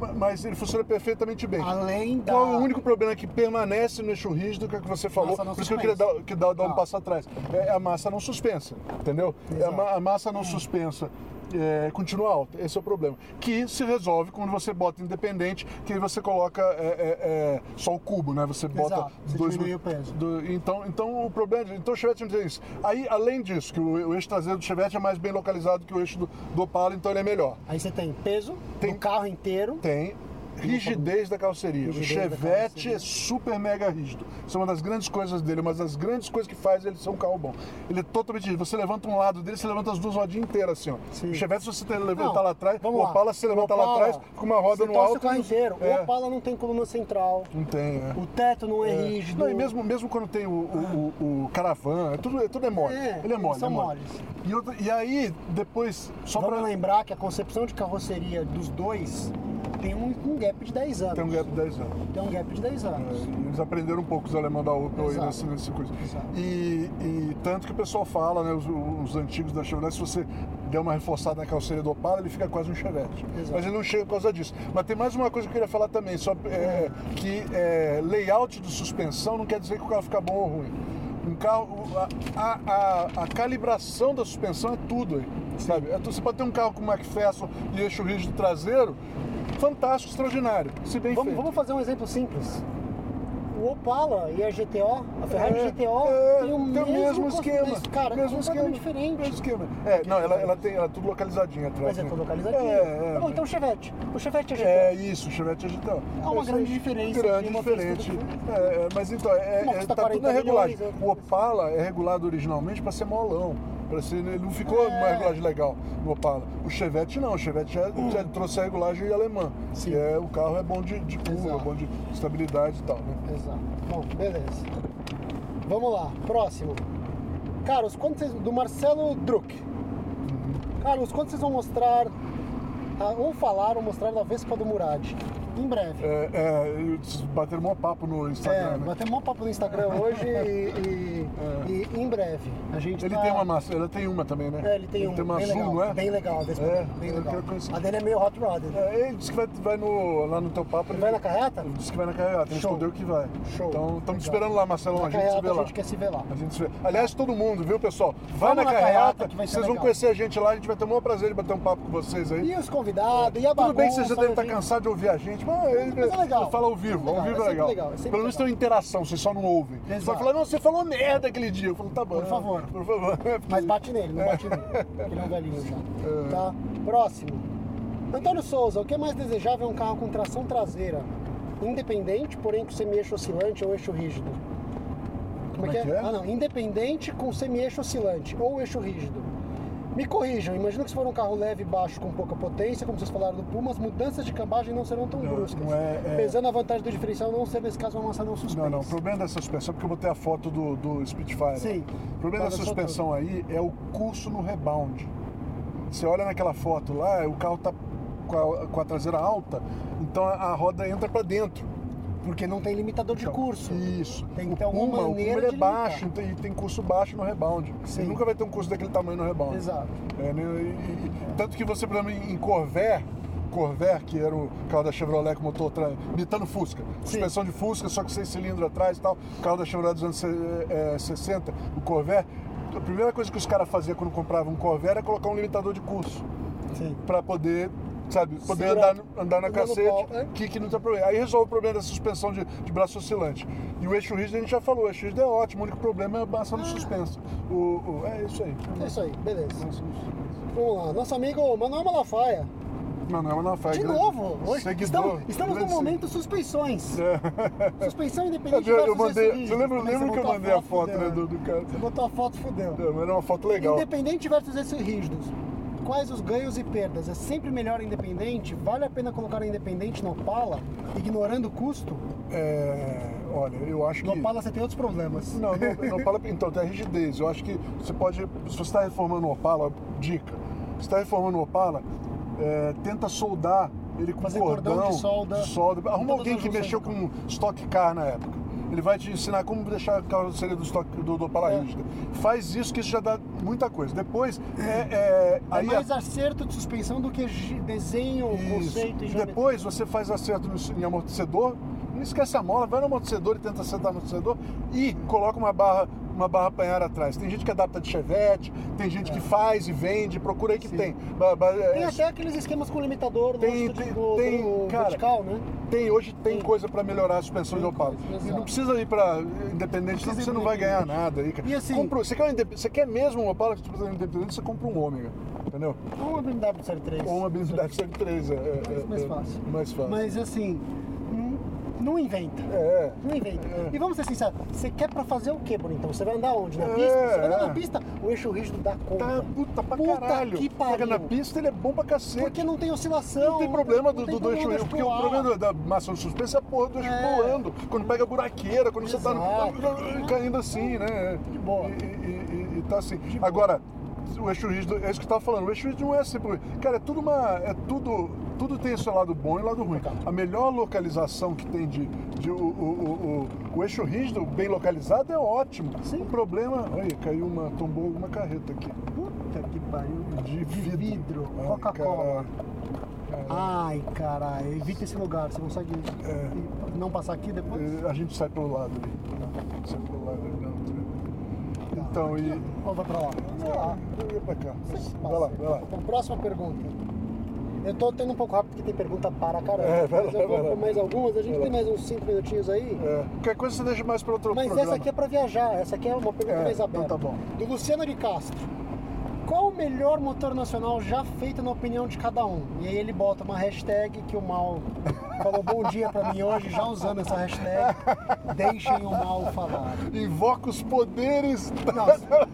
Ma- Mas ele funciona perfeitamente bem. Além da... Qual é o único problema que permanece no eixo rígido, que é o que você falou, por isso que eu queria dar, que dar, dar um Ah. passo atrás. É a massa não suspensa, entendeu? É a, massa não suspensa. É, continua alta, esse é o problema. Que se resolve quando você bota independente, que aí você coloca é, é, é, só o cubo, né? Você bota Exato, você dois. o peso. do- então, então o problema. é- Então o Chevette não tem isso. Aí, além disso, que o, o eixo traseiro do Chevette é mais bem localizado que o eixo do, do Opala, então ele é melhor. Aí você tem peso Tem- do carro inteiro. Tem rigidez da carroceria. Rigidez o Chevette é super mega rígido. Isso é uma das grandes coisas dele, uma das grandes coisas que faz ele ser um carro bom. Ele é totalmente rígido. Você levanta um lado dele, você levanta as duas rodinhas inteiras assim, ó. Sim. O Chevette, se você tem- levantar lá atrás, o. Opala, se levantar lá atrás, fica uma roda no alto. o carro inteiro. É, O Opala não tem coluna central. Não tem, é. O teto não é, É. rígido. Não, e mesmo, mesmo quando tem o, o, o, o caravan, é tudo, é tudo é mole. É, ele é mole. são é mole. moles. E, outra- e aí, depois, só pra. lembrar que a concepção de carroceria dos dois tem um, um gap de 10 anos. Tem um gap de 10 anos. Tem um gap de 10 anos. É, eles aprenderam um pouco os alemães da Opel aí nesse, nesse coisa. Exato. E, e tanto que o pessoal fala, né, os, os antigos da Chevrolet, se você der uma reforçada na carroceria do Opala, ele fica quase um Chevette. Exato. Mas ele não chega por causa disso. Mas tem mais uma coisa que eu queria falar também, só, é, que é, layout de suspensão não quer dizer que o carro fica bom ou ruim. Um carro, a, a, a- calibração da suspensão é tudo aí, sabe? É Você pode ter um carro com McPherson e eixo rígido traseiro, fantástico, extraordinário, se bem Vamos, feito. vamos fazer um exemplo simples. O Opala e a GTO, a Ferrari É, GTO, é, tem o mesmo, mesmo esquema. mas, Cara, mesmo é esquema. diferente. Mesmo esquema. É, não, ela, ela tem ela é tudo localizadinha atrás. Mas é né? tudo localizadinho. É, é. Tá bom, então o Chevette. O Chevette é GTO. É isso, o Chevette é GTO. Há uma Mas grande é diferença Grande de uma diferente. É, é, mas então, é, Uma é, tá tudo 40 na regulagem. milhões, O Opala é regulado originalmente para ser molão. Pra ser, ele não ficou É. numa regulagem legal no Opala. O Chevette não, o Chevette já, já trouxe a regulagem alemã. Sim. Que é, o carro é bom de, de curva, é bom de estabilidade e tal, né? Exato. Bom, beleza. Vamos lá, próximo. Carlos, quando vocês, do Marcelo Druck. Carlos, quando vocês vão mostrar, ah, ou falar ou mostrar da Vespa do Murad? Em breve. É, é, bateram um papo no Instagram, É, né? batemos um papo no Instagram hoje e, e- e em breve. A gente Ele tá- tem uma massa, ele tem uma também, né? É, ele tem, um, tem uma bem azul, legal, não é? Bem legal a Vespa É, bem legal. A dele é meio hot rod. É, ele disse que vai, vai no, lá no teu papo. Ele vai na carreta? Ele disse que vai na carreata, ele Show. respondeu que vai. Show. Então estamos esperando lá, Marcelão, a gente se carreta vê a lá. gente quer se ver lá. A gente se vê. Aliás, todo mundo, viu, pessoal? Vai Vamos na na ser vocês vão legal. conhecer a gente lá, a gente vai ter o maior prazer de bater um papo com vocês aí. E os convidados, e a Tudo bem que bagunça, você já deve estar a gente- cansado de ouvir a gente, mas, ele, Mas é legal. fala ao vivo, ao vivo é é legal. legal, é Pelo menos tem uma interação, vocês só não ouvem. Você vai Exato. falar, não, você falou merda aquele dia. Eu falo, tá bom. Por favor. Por favor. Mas bate nele, não bate nele. Ele é um velhinho já. Tá? Próximo. Antônio Souza, o que é mais desejável é um carro com tração traseira? Independente, porém com semi-eixo oscilante ou eixo rígido. Como, Como é que é? Ah, não. Independente com semi-eixo oscilante ou eixo rígido. Me corrijam, imagino que se for um carro leve e baixo com pouca potência, como vocês falaram do Puma, as mudanças de cambagem não serão tão Não, bruscas. não é- é- Pesando a vantagem do diferencial não ser, nesse caso, uma maçã não suspensa. Não, não, o problema dessa suspensão, porque eu botei a foto do, do Spitfire. Sim. O problema dessa Tava suspensão aí é o curso no rebound. Você olha naquela foto lá, o carro tá com a, com a traseira alta, então a, a roda entra para dentro. Porque não tem limitador de Então, curso. Isso. Tem que o ter alguma Puma, o Puma maneira é baixo limitar. e tem curso baixo no rebound. Sim. Ele nunca vai ter um curso daquele tamanho no rebound. Exato. É, né, e- e- tanto que você, por exemplo, em Corvair, Corvair, que era o carro da Chevrolet com motor imitando Fusca, suspensão de Fusca, só que seis cilindros atrás e tal, carro da Chevrolet dos anos eh, 60, o Corvair, a primeira coisa que os caras faziam quando compravam um Corvair era colocar um limitador de curso, Sim. para poder, sabe, poder andar, andar na cacete, pau, é. que, que não tem problema. Aí resolve o problema da suspensão de, de braço oscilante. E o eixo rígido a gente já falou, o eixo rígido é ótimo, o único problema é a massa no suspenso. O, o- é isso aí. É isso aí, beleza. Vamos lá, nosso amigo Manuel Malafaia. Não faz. De novo, hoje seguidor, estamos, estamos no momento suspensões. Suspensão Eu, independente eu, versus mandei, você lembra, que eu mandei a foto fudeu. né, do, do cara? Você botou a foto, fudeu. É, mas Era uma foto legal. Independente versus eixos rígidos. Quais os ganhos e perdas? É sempre melhor independente? Vale a pena colocar independente no Opala, ignorando o custo? É, olha, eu acho que. No Opala você tem outros problemas. Não, não, não Opala, então, tem a rigidez. Eu acho que você pode. Se você está reformando o Opala, dica. Se está reformando o Opala, é, tenta soldar ele com Fazer cordão, cordão de solda. Arruma Todas alguém as que mexeu com Stock Car na época. Ele vai te ensinar como deixar a carroceria do, stock, do, do Opala É. rígida. Faz isso que isso já dá muita coisa. Depois, é, é, É aí mais a- acerto de suspensão do que desenho, Isso. conceito e E depois você faz acerto no, em amortecedor, esquece a mola, vai no amortecedor e tenta acertar no amortecedor e coloca uma barra, uma barra panhar atrás. Tem gente que adapta de chevette, tem gente que faz e vende, procura aí que É. Sim. tem. Ba- Tem é, até aqueles esquemas com limitador Tem- no tem- do, tem, do cara, vertical, né? tem, hoje tem Tem. coisa para melhorar a suspensão de Opala. coisa, E não precisa ir para independente, você não vai ganhar nada aí, cara. E assim- Compra- você, quer um você quer mesmo um Opala que você precisa de independente, você compra um Ômega, entendeu? Ou uma BMW Série 3. Ou uma BMW 3 é, é, Mais- mais é, fácil. Mais fácil. Mas assim, não, inventa. É. Não inventa. É. E vamos ser sinceros, você quer pra fazer o quê, Bonitão? Você vai andar onde? Na É, pista? Você vai andar na pista, o eixo rígido dá conta. Tá, puta pra Puta caralho. que Pega pariu. na pista, ele é bom pra cacete. Porque não tem oscilação. Não tem problema do, não tem do, do eixo rígido, porque o problema da massa no suspenso é a porra do eixo É. pulando. Quando pega a buraqueira, quando você tá Exato. caindo assim, né? De boa. E, e- e- e tá assim. Agora, o eixo rígido, é isso que eu tava falando, o eixo rígido não é assim. porque, Cara, é tudo uma. É tudo. Tudo tem seu lado bom e lado ruim. A melhor localização que tem de, de o, o, o, o, eixo rígido bem localizado é ótimo. Sim. O problema, olha, caiu uma, tombou uma carreta aqui. Puta que pariu. De vidro. vidro. Coca-Cola. Ai, caralho. Evita esse lugar. Você consegue É. não passar aqui depois? Eh, A gente sai pelo lado ali. Sai pelo lado ali, não. bem. Então, e. Ou vai pra lá? Sei lá. Eu ia pra cá. Vai lá, vai lá. Então, próxima pergunta. Eu tô tendo um pouco rápido porque tem pergunta para caramba. É, vai mas lá, eu vou por mais algumas. A gente tem mais uns 5 minutinhos aí. É, qualquer coisa você deixa mais para outro Mas programa. essa aqui é pra viajar. Essa aqui é uma pergunta É, mais então aberta. tá bom. Do Luciano de Castro. Qual o melhor motor nacional já feito na opinião de cada um? E aí ele bota uma hashtag que o Mal falou bom dia pra mim hoje, já usando essa hashtag. Deixem o Mal falar. Invoca os poderes Nossa.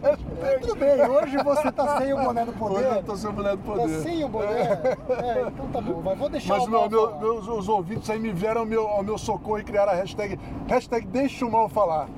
Tudo bem, hoje você tá sem o boné do poder. Hoje eu tô sem mulher do Tá poder. sem o boné? É, então tá bom. Vai, vou deixar Mas o Mal meu- falar. meus, os ouvintes aí me vieram ao meu, ao meu socorro e criaram a hashtag, hashtag deixa o mal falar.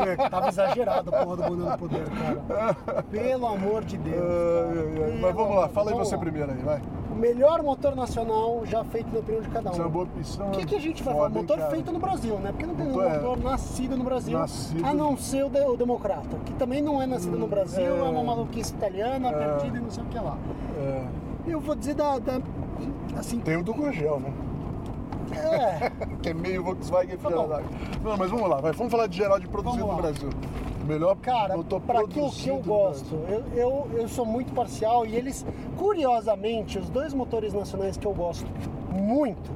É, Tava exagerado a porra do boné do poder, cara. Pelo amor de Deus. Ai, ai, Mas vamos lá, fala aí vamos você lá. primeiro aí, vai. O melhor motor nacional já feito na opinião de cada um. Isso é uma boa opção. O que, que a gente vai falar? Motor cara? feito no Brasil, né? Porque não tem Motor, um é. motor nascido no Brasil, Nascido. a não ser o, de- o Democrata, que também não é nascido no Brasil, é, é. uma maluquice italiana, É. perdida e não sei o que lá. É, Eu vou dizer da. da- assim, tem o do Gurgel, né? É. Que é meio Volkswagen Tá filha da- Não, mas vamos lá, vai. Vamos falar de geral de produzido no. Brasil. Melhor Cara, para que produzido eu gosto, eu, eu, eu sou muito parcial e eles, curiosamente, os dois motores nacionais que eu gosto muito,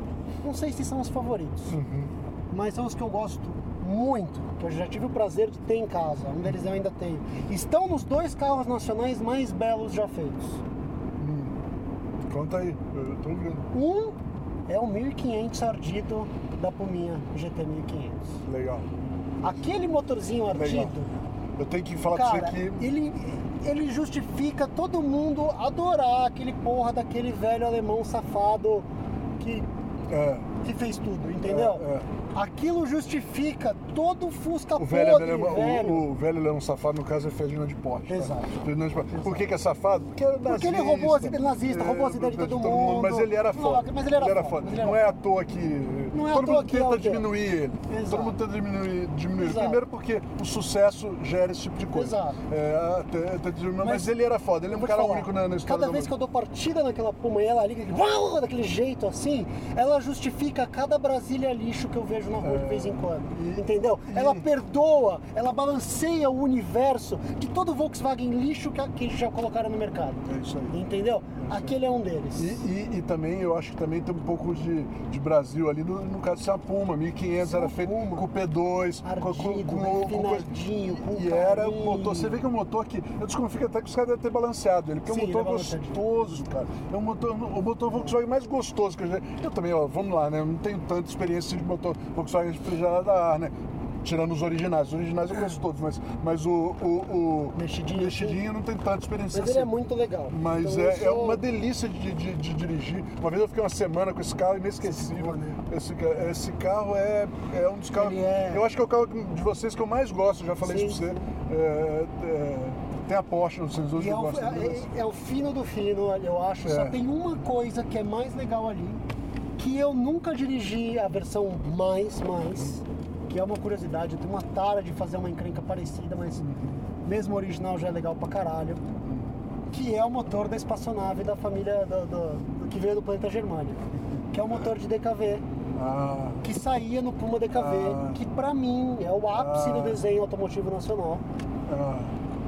não sei se são os favoritos, Uhum. mas são os que eu gosto muito, que eu já tive o prazer de ter em casa, um deles eu ainda tenho. Estão nos dois carros nacionais mais belos já feitos. Conta aí, eu eu tô ouvindo. Um é o 1500 ardido da Puminha GT 1500. Legal. Aquele motorzinho Legal. ardido, Eu tenho que falar Cara, pra você que. ele, ele justifica todo mundo adorar aquele porra daquele velho alemão safado que, É, que fez tudo, entendeu? É, é. Aquilo justifica todo o Fusca o velho, podre, alemão- velho. o, o velho leão safado, no caso, é Ferdinand de Porsche. tá? Exato. Ferdinand de Porsche. Por que, que é safado? Porque era Porque ele nazista. roubou as ideias nazista, roubou as ideias de todo mundo. Mas ele era foda. mas ele era foda, Não é à toa que. Não é todo mundo é tenta o quê? diminuir ele. Exato. Todo mundo tenta diminuir, diminuir. Primeiro porque o sucesso gera esse tipo de coisa. Exato. É, até- até diminuir, mas, Mas ele era foda. Ele é um cara falar, único na, na história Cada da vez que eu dou partida naquela puma e ela liga daquele jeito assim, ela justifica cada Brasília lixo que eu vejo na rua de vez em quando. entendeu? Ela perdoa, ela balanceia o universo de todo Volkswagen lixo que, que já colocaram no mercado. É isso aí. Entendeu? Aquele é um deles. E, e- e também, eu acho que também tem um pouco de, de Brasil ali, no, no caso de ser a Puma, 1500 era feito com o P2, com, com, Ardido, com, com coisa- refinadinho, com E era um carinho. motor, você vê que é um motor que, eu desconfio até que os caras devem ter balanceado ele, porque Sim, é um motor é gostoso, cara. É um motor, o motor Volkswagen mais gostoso que eu já... Eu também, ó, vamos lá, né, eu não tenho tanta experiência de motor Volkswagen refrigerado a ar, né. Tirando os originais, os originais eu conheço todos, mas, mas o, o, o Mexidinho, mexidinho não tenho tanta experiência Mas ele é assim. muito legal. Mas Então, é, é sou- uma delícia de, de- de dirigir. Uma vez eu fiquei uma semana com esse carro inesquecível. Esse, ca- esse carro é, é um dos carros. É- Eu acho que é o carro de vocês que eu mais gosto, já falei Sim, isso pra você. É, é, tem a Porsche nos sensores E que é, eu o, gosto. é- é o fino do fino, eu acho. Só É. tem uma coisa que é mais legal ali, que eu nunca dirigi a versão mais, mais, que é uma curiosidade. Eu tenho uma tara de fazer uma encrenca parecida, mas mesmo original já é legal pra caralho. Que é o motor da espaçonave da família do, do- do- que veio do planeta Germânia. Que é o motor de DKV. Ah, Que saía no Puma DKV, Ah. que pra mim é o ápice Ah. do desenho automotivo nacional.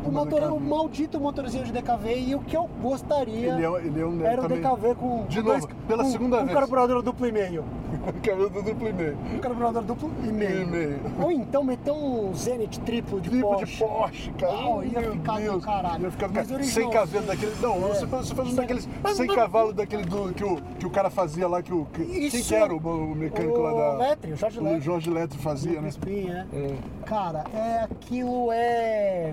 O, motor, DKV. o maldito motorzinho de DKV e o que eu gostaria Ele é, ele é um era o também, DKV com De novo, pela com- segunda com vez. carburador duplo e meio. cabelo do duplo e meio. Um carburador duplo e meio. E meio. Ou então meter um Zenit triplo de Tipo Porsche. de Porsche, cara. Uau, ia Meu ficar do Deus. caralho. Ia ficar do Mas caralho. Sem cavalo daquele. Não, você faz, você faz um daqueles. Sem cavalo daquele do, que, o, que o cara fazia lá, que o. Que, quem Isso. que era o, o mecânico lá da. O Letri, o Jorge O Letri. Jorge Letri fazia, né? Crispim, é. É. Cara, é aquilo é.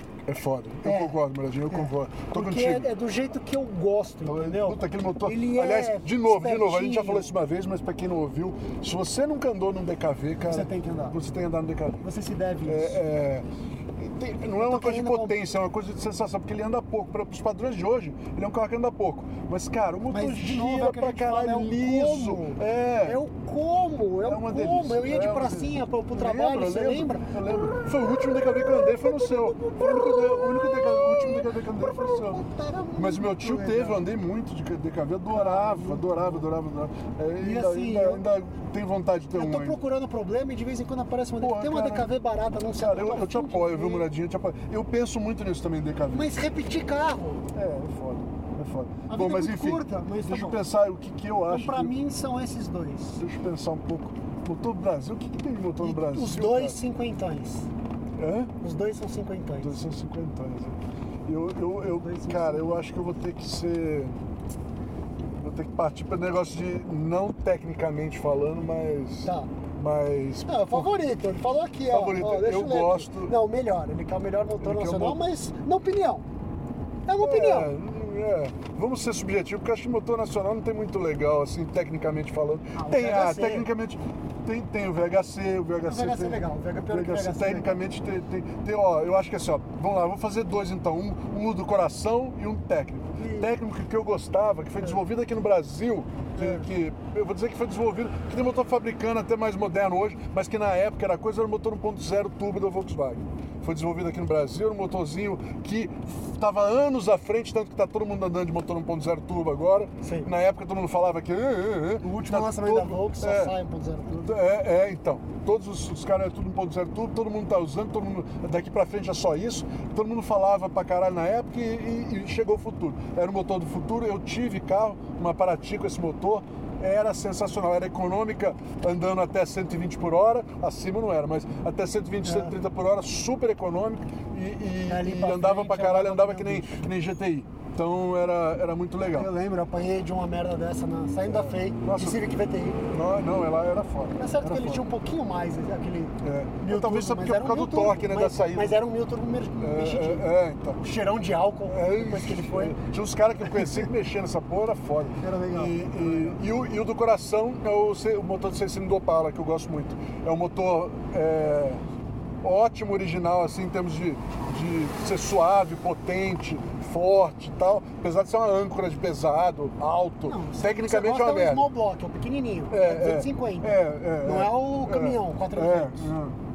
É foda. Eu É. concordo, Muradinho, eu concordo. Tô Porque é, contigo. é do jeito que eu gosto, entendeu? Puta, aquele motor. Ele é Aliás, de novo, de novo, a gente já espertinho. falou isso uma vez, mas pra quem não ouviu, se você nunca andou num DKV, cara. Você tem que andar. Você tem que andar no DKV. Você se deve isso. É, é, tem- não é uma coisa de potência, é uma coisa de sensação, porque ele anda pouco. Para os padrões de hoje, ele é um carro que anda pouco. Mas, cara, o motor Mas é gira a pra gente fala, caralho é liso. como. É. É o como, é, É o como. delícia. Eu ia de é pracinha delícia. pro, pro trabalho, lembro, eu você lembra? Eu lembro. Foi o último DKV que eu andei, foi no seu. Foi o único o último DKV que eu andei foi. Puta, era Mas meu tio teve, eu andei muito de DKV, adorava, adorava, adorava, adorava. É, E ainda, assim, ainda, eu- ainda tenho vontade de ter Eu um tô ainda. procurando problema e de vez em quando aparece uma Pô, Tem uma cara, DKV barata, não sei. Cara, eu, eu te apoio, viu, ver. Muradinho? Eu te apoio. Eu penso muito nisso também, DKV. Mas repetir carro. É, é foda. É foda. A bom, é mas muito enfim, curta, mas tá deixa eu bom. pensar o que, que eu Então, acho. pra que- mim, são esses dois. Deixa eu pensar um pouco. Motor do Brasil, o que, que tem de motor no Brasil? os dois cinquentões. Hã? Os dois são cinquentões. 250 anos. Eu, eu, eu, Dois cara, eu 250. acho que eu vou ter que ser. Vou ter que partir para negócio de. Não tecnicamente falando, mas. Tá. Mas. Não, é o favorito. Ele falou aqui. Favorito, ó, deixa eu aqui. gosto- Não, melhor. Ele quer o melhor motor nacional, mo- mas na opinião. É uma opinião. É, é. Vamos ser subjetivos, porque acho que motor nacional não tem muito legal, assim, tecnicamente falando. Ah, tem, ah, VHC. tecnicamente. Tem, tem o VHC, o VHC. O VHC é tem, legal, o VHC pior que o VHC é tecnicamente tem, tem, tem, ó, eu acho que assim, ó, vamos lá, vou fazer dois então, um, um do coração e um técnico. E- Técnico que eu gostava, que foi desenvolvido aqui no Brasil, que, É. que- eu vou dizer que foi desenvolvido, que tem motor fabricando até mais moderno hoje, mas que na época era coisa, era o motor 1.0 turbo da Volkswagen. Foi desenvolvido aqui no Brasil, era um motorzinho que estava anos à frente, tanto que está todo mundo andando de motor 1.0 turbo agora. Sim. Na época todo mundo falava que. "Ah, ah, ah". O último Tá lançamento da todo- Volks só é. sai 1.0 tudo. É, é, então. Todos os, os caras é tudo 1.0 tudo, todo mundo tá usando, todo mundo. Daqui pra frente é só isso. Todo mundo falava pra caralho na época e, e- e chegou o futuro. Era o motor do futuro, eu tive carro, uma Paraty com esse motor. Era sensacional, era econômica, andando até 120 por hora, acima não era, mas até 120, É. 130 por hora, super econômico e, e- e andava frente, pra caralho, andava que nem que nem GTI. Então era, era muito legal. Eu lembro, eu apanhei de uma merda dessa na, saindo da FEI, Nossa. de Civic VTI. Não, não, ela era foda. É certo era que ele foda. tinha um pouquinho mais, aquele. É. mil Talvez turbo, porque mas por causa um do torque, né, turbo, da mas- saída. Mas era um mil turbo É, mexidinho. é, é, então. Cheirão de álcool É, depois que ele foi. Tinha uns caras que eu conheci que mexiam nessa porra, era foda. Era legal. E, e- e o, e o do coração é o, o motor de 6 cilindros do Opala, que eu gosto muito. É um motor é, ótimo, original, assim, em termos de, de ser suave, potente, forte e tal. Apesar de ser uma âncora de pesado, alto. Não, Tecnicamente você é uma merda. É o small block, é o pequenininho, É, é, é. 250. É, é, Não é o caminhão, 400. É, é.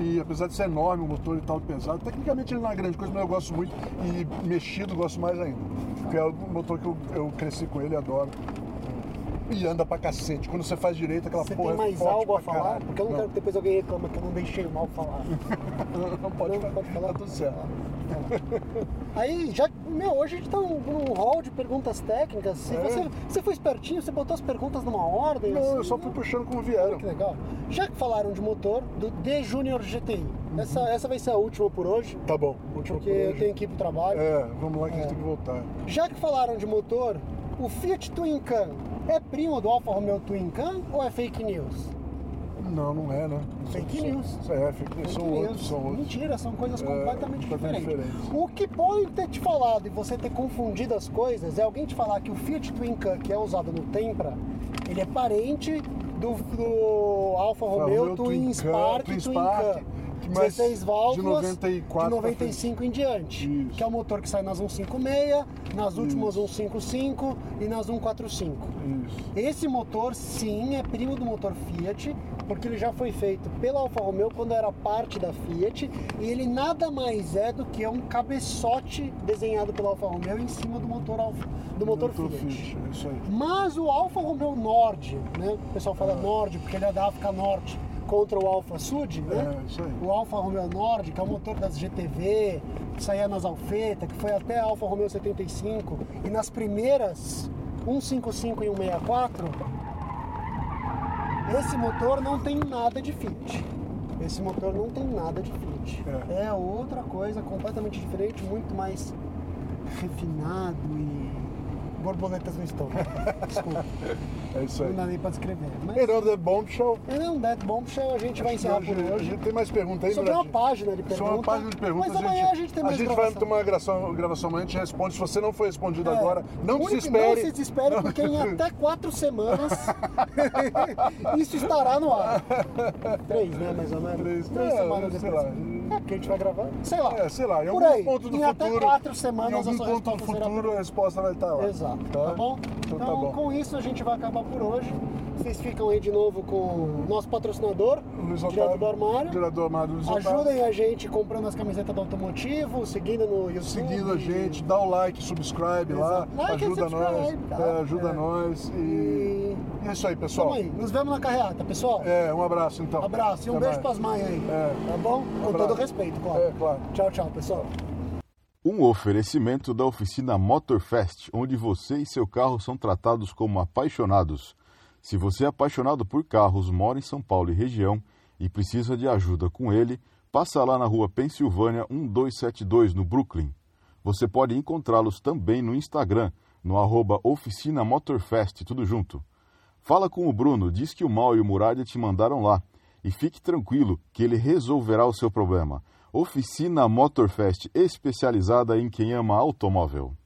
E apesar de ser enorme, o motor e tal pesado, tecnicamente ele não é grande coisa, mas eu gosto muito. E mexido gosto mais ainda. Porque é o motor que eu, eu cresci com ele, adoro. E anda pra cacete. Quando você faz direito, aquela Você porra tem é mais forte algo a falar? caralho. Porque eu não, quero que depois alguém reclama que eu não deixei o mal falar. Não, não pode, Não, falar. pode falar? Tá tudo certo. Aí, já, meu, hoje a gente tá num, num hall de perguntas técnicas. Se É. você, você foi espertinho, você botou as perguntas numa ordem. Não, assim, eu só fui puxando como vieram. Que legal. Já que falaram de motor, do D Junior GTI. Essa, essa vai ser a última por hoje, Tá bom, último porque por eu hoje. tenho que ir pro trabalho. É, vamos lá que a É. gente tem que voltar. Já que falaram de motor, o Fiat Twin Can é primo do Alfa Romeo Twin Can ou é fake news? Não, não é, né? Fake São- news. É, fake. Fake São news. outros, são outros. Mentira, são coisas É, completamente completamente diferentes. diferentes. O que pode ter te falado e você ter confundido as coisas é alguém te falar que o Fiat Twin Can, que é usado no Tempra, ele é parente do, do Alfa Romeo Romeo Twin, Twin Spark Twin Twin Spark, Can. Mas 16 de válvulas 94 de 95 em diante, Isso. que é o motor que sai nas 156, nas últimas 155 e nas 145. Isso. Esse motor, sim, é primo do motor Fiat, porque ele já foi feito pela Alfa Romeo quando era parte da Fiat, e ele nada mais é do que um cabeçote desenhado pela Alfa Romeo em cima do motor, Alfa, do motor Fiat. É isso aí. Mas o Alfa Romeo Nord, né? O pessoal fala Nord porque ele é da África Norte contra o Alfa Sud, né? É, isso aí. O Alfa Romeo Nord, que é o motor das GTV, que saía nas Alfeta, que foi até a Alfa Romeo 75, e nas primeiras 155 e 164, esse motor não tem nada de Fiat. Esse motor não tem nada de Fiat. É. É outra coisa completamente diferente, muito mais refinado e borboletas no estômago. Desculpa, É isso aí. não dá nem pra descrever. Mas Another Bombshell. é um Dead Bombshell, a gente vai encerrar por A hoje. gente tem mais pergunta aí, Sobre uma página de perguntas. Sobre uma página de perguntas. Mas amanhã a gente tem mais A gente vai gravação. tomar uma gravação, gravação amanhã, a gente responde. Se você não foi respondido É. agora, não se espere. Não se desespere, porque em até quatro semanas isso estará no ar. Três, né, mais ou menos? Três, Três é, semanas sei depois. lá. É, porque a gente vai gravar. Sei lá. É, sei lá, em Por algum aí. ponto do em futuro. até quatro em semanas algum a sua ponto do resposta será futuro a resposta vai estar lá. Exato, tá, bom? Então, Então, tá bom. com isso a gente vai acabar por hoje. Vocês ficam aí de novo com o nosso patrocinador, Luiz Otávio, do armário. Direto do armário Luiz Otávio. Ajudem a gente comprando as camisetas do automotivo, seguindo no YouTube. Seguindo a gente, dá o like, subscribe lá, Exato. Like e ajuda nós, tá? é, ajuda É. nós e E é isso aí, pessoal. tamo aí. Nos vemos na carreata, pessoal. É, um abraço então. Abraço e um Até beijo mais. pras mães aí. É. Tá bom? Com Abraço. todo respeito, claro. É, claro. Tchau, tchau, pessoal. Um oferecimento da oficina Motorfest, onde você e seu carro são tratados como apaixonados. Se você é apaixonado por carros, mora em São Paulo e região e precisa de ajuda com ele, passa lá na rua Pensilvânia 1272, no Brooklyn. Você pode encontrá-los também no Instagram, no arroba Oficina Motorfest, tudo junto. Fala com o Bruno, diz que o Mal e o Muralha te mandaram lá. E fique tranquilo que ele resolverá o seu problema. Oficina Motorfest, especializada em quem ama automóvel.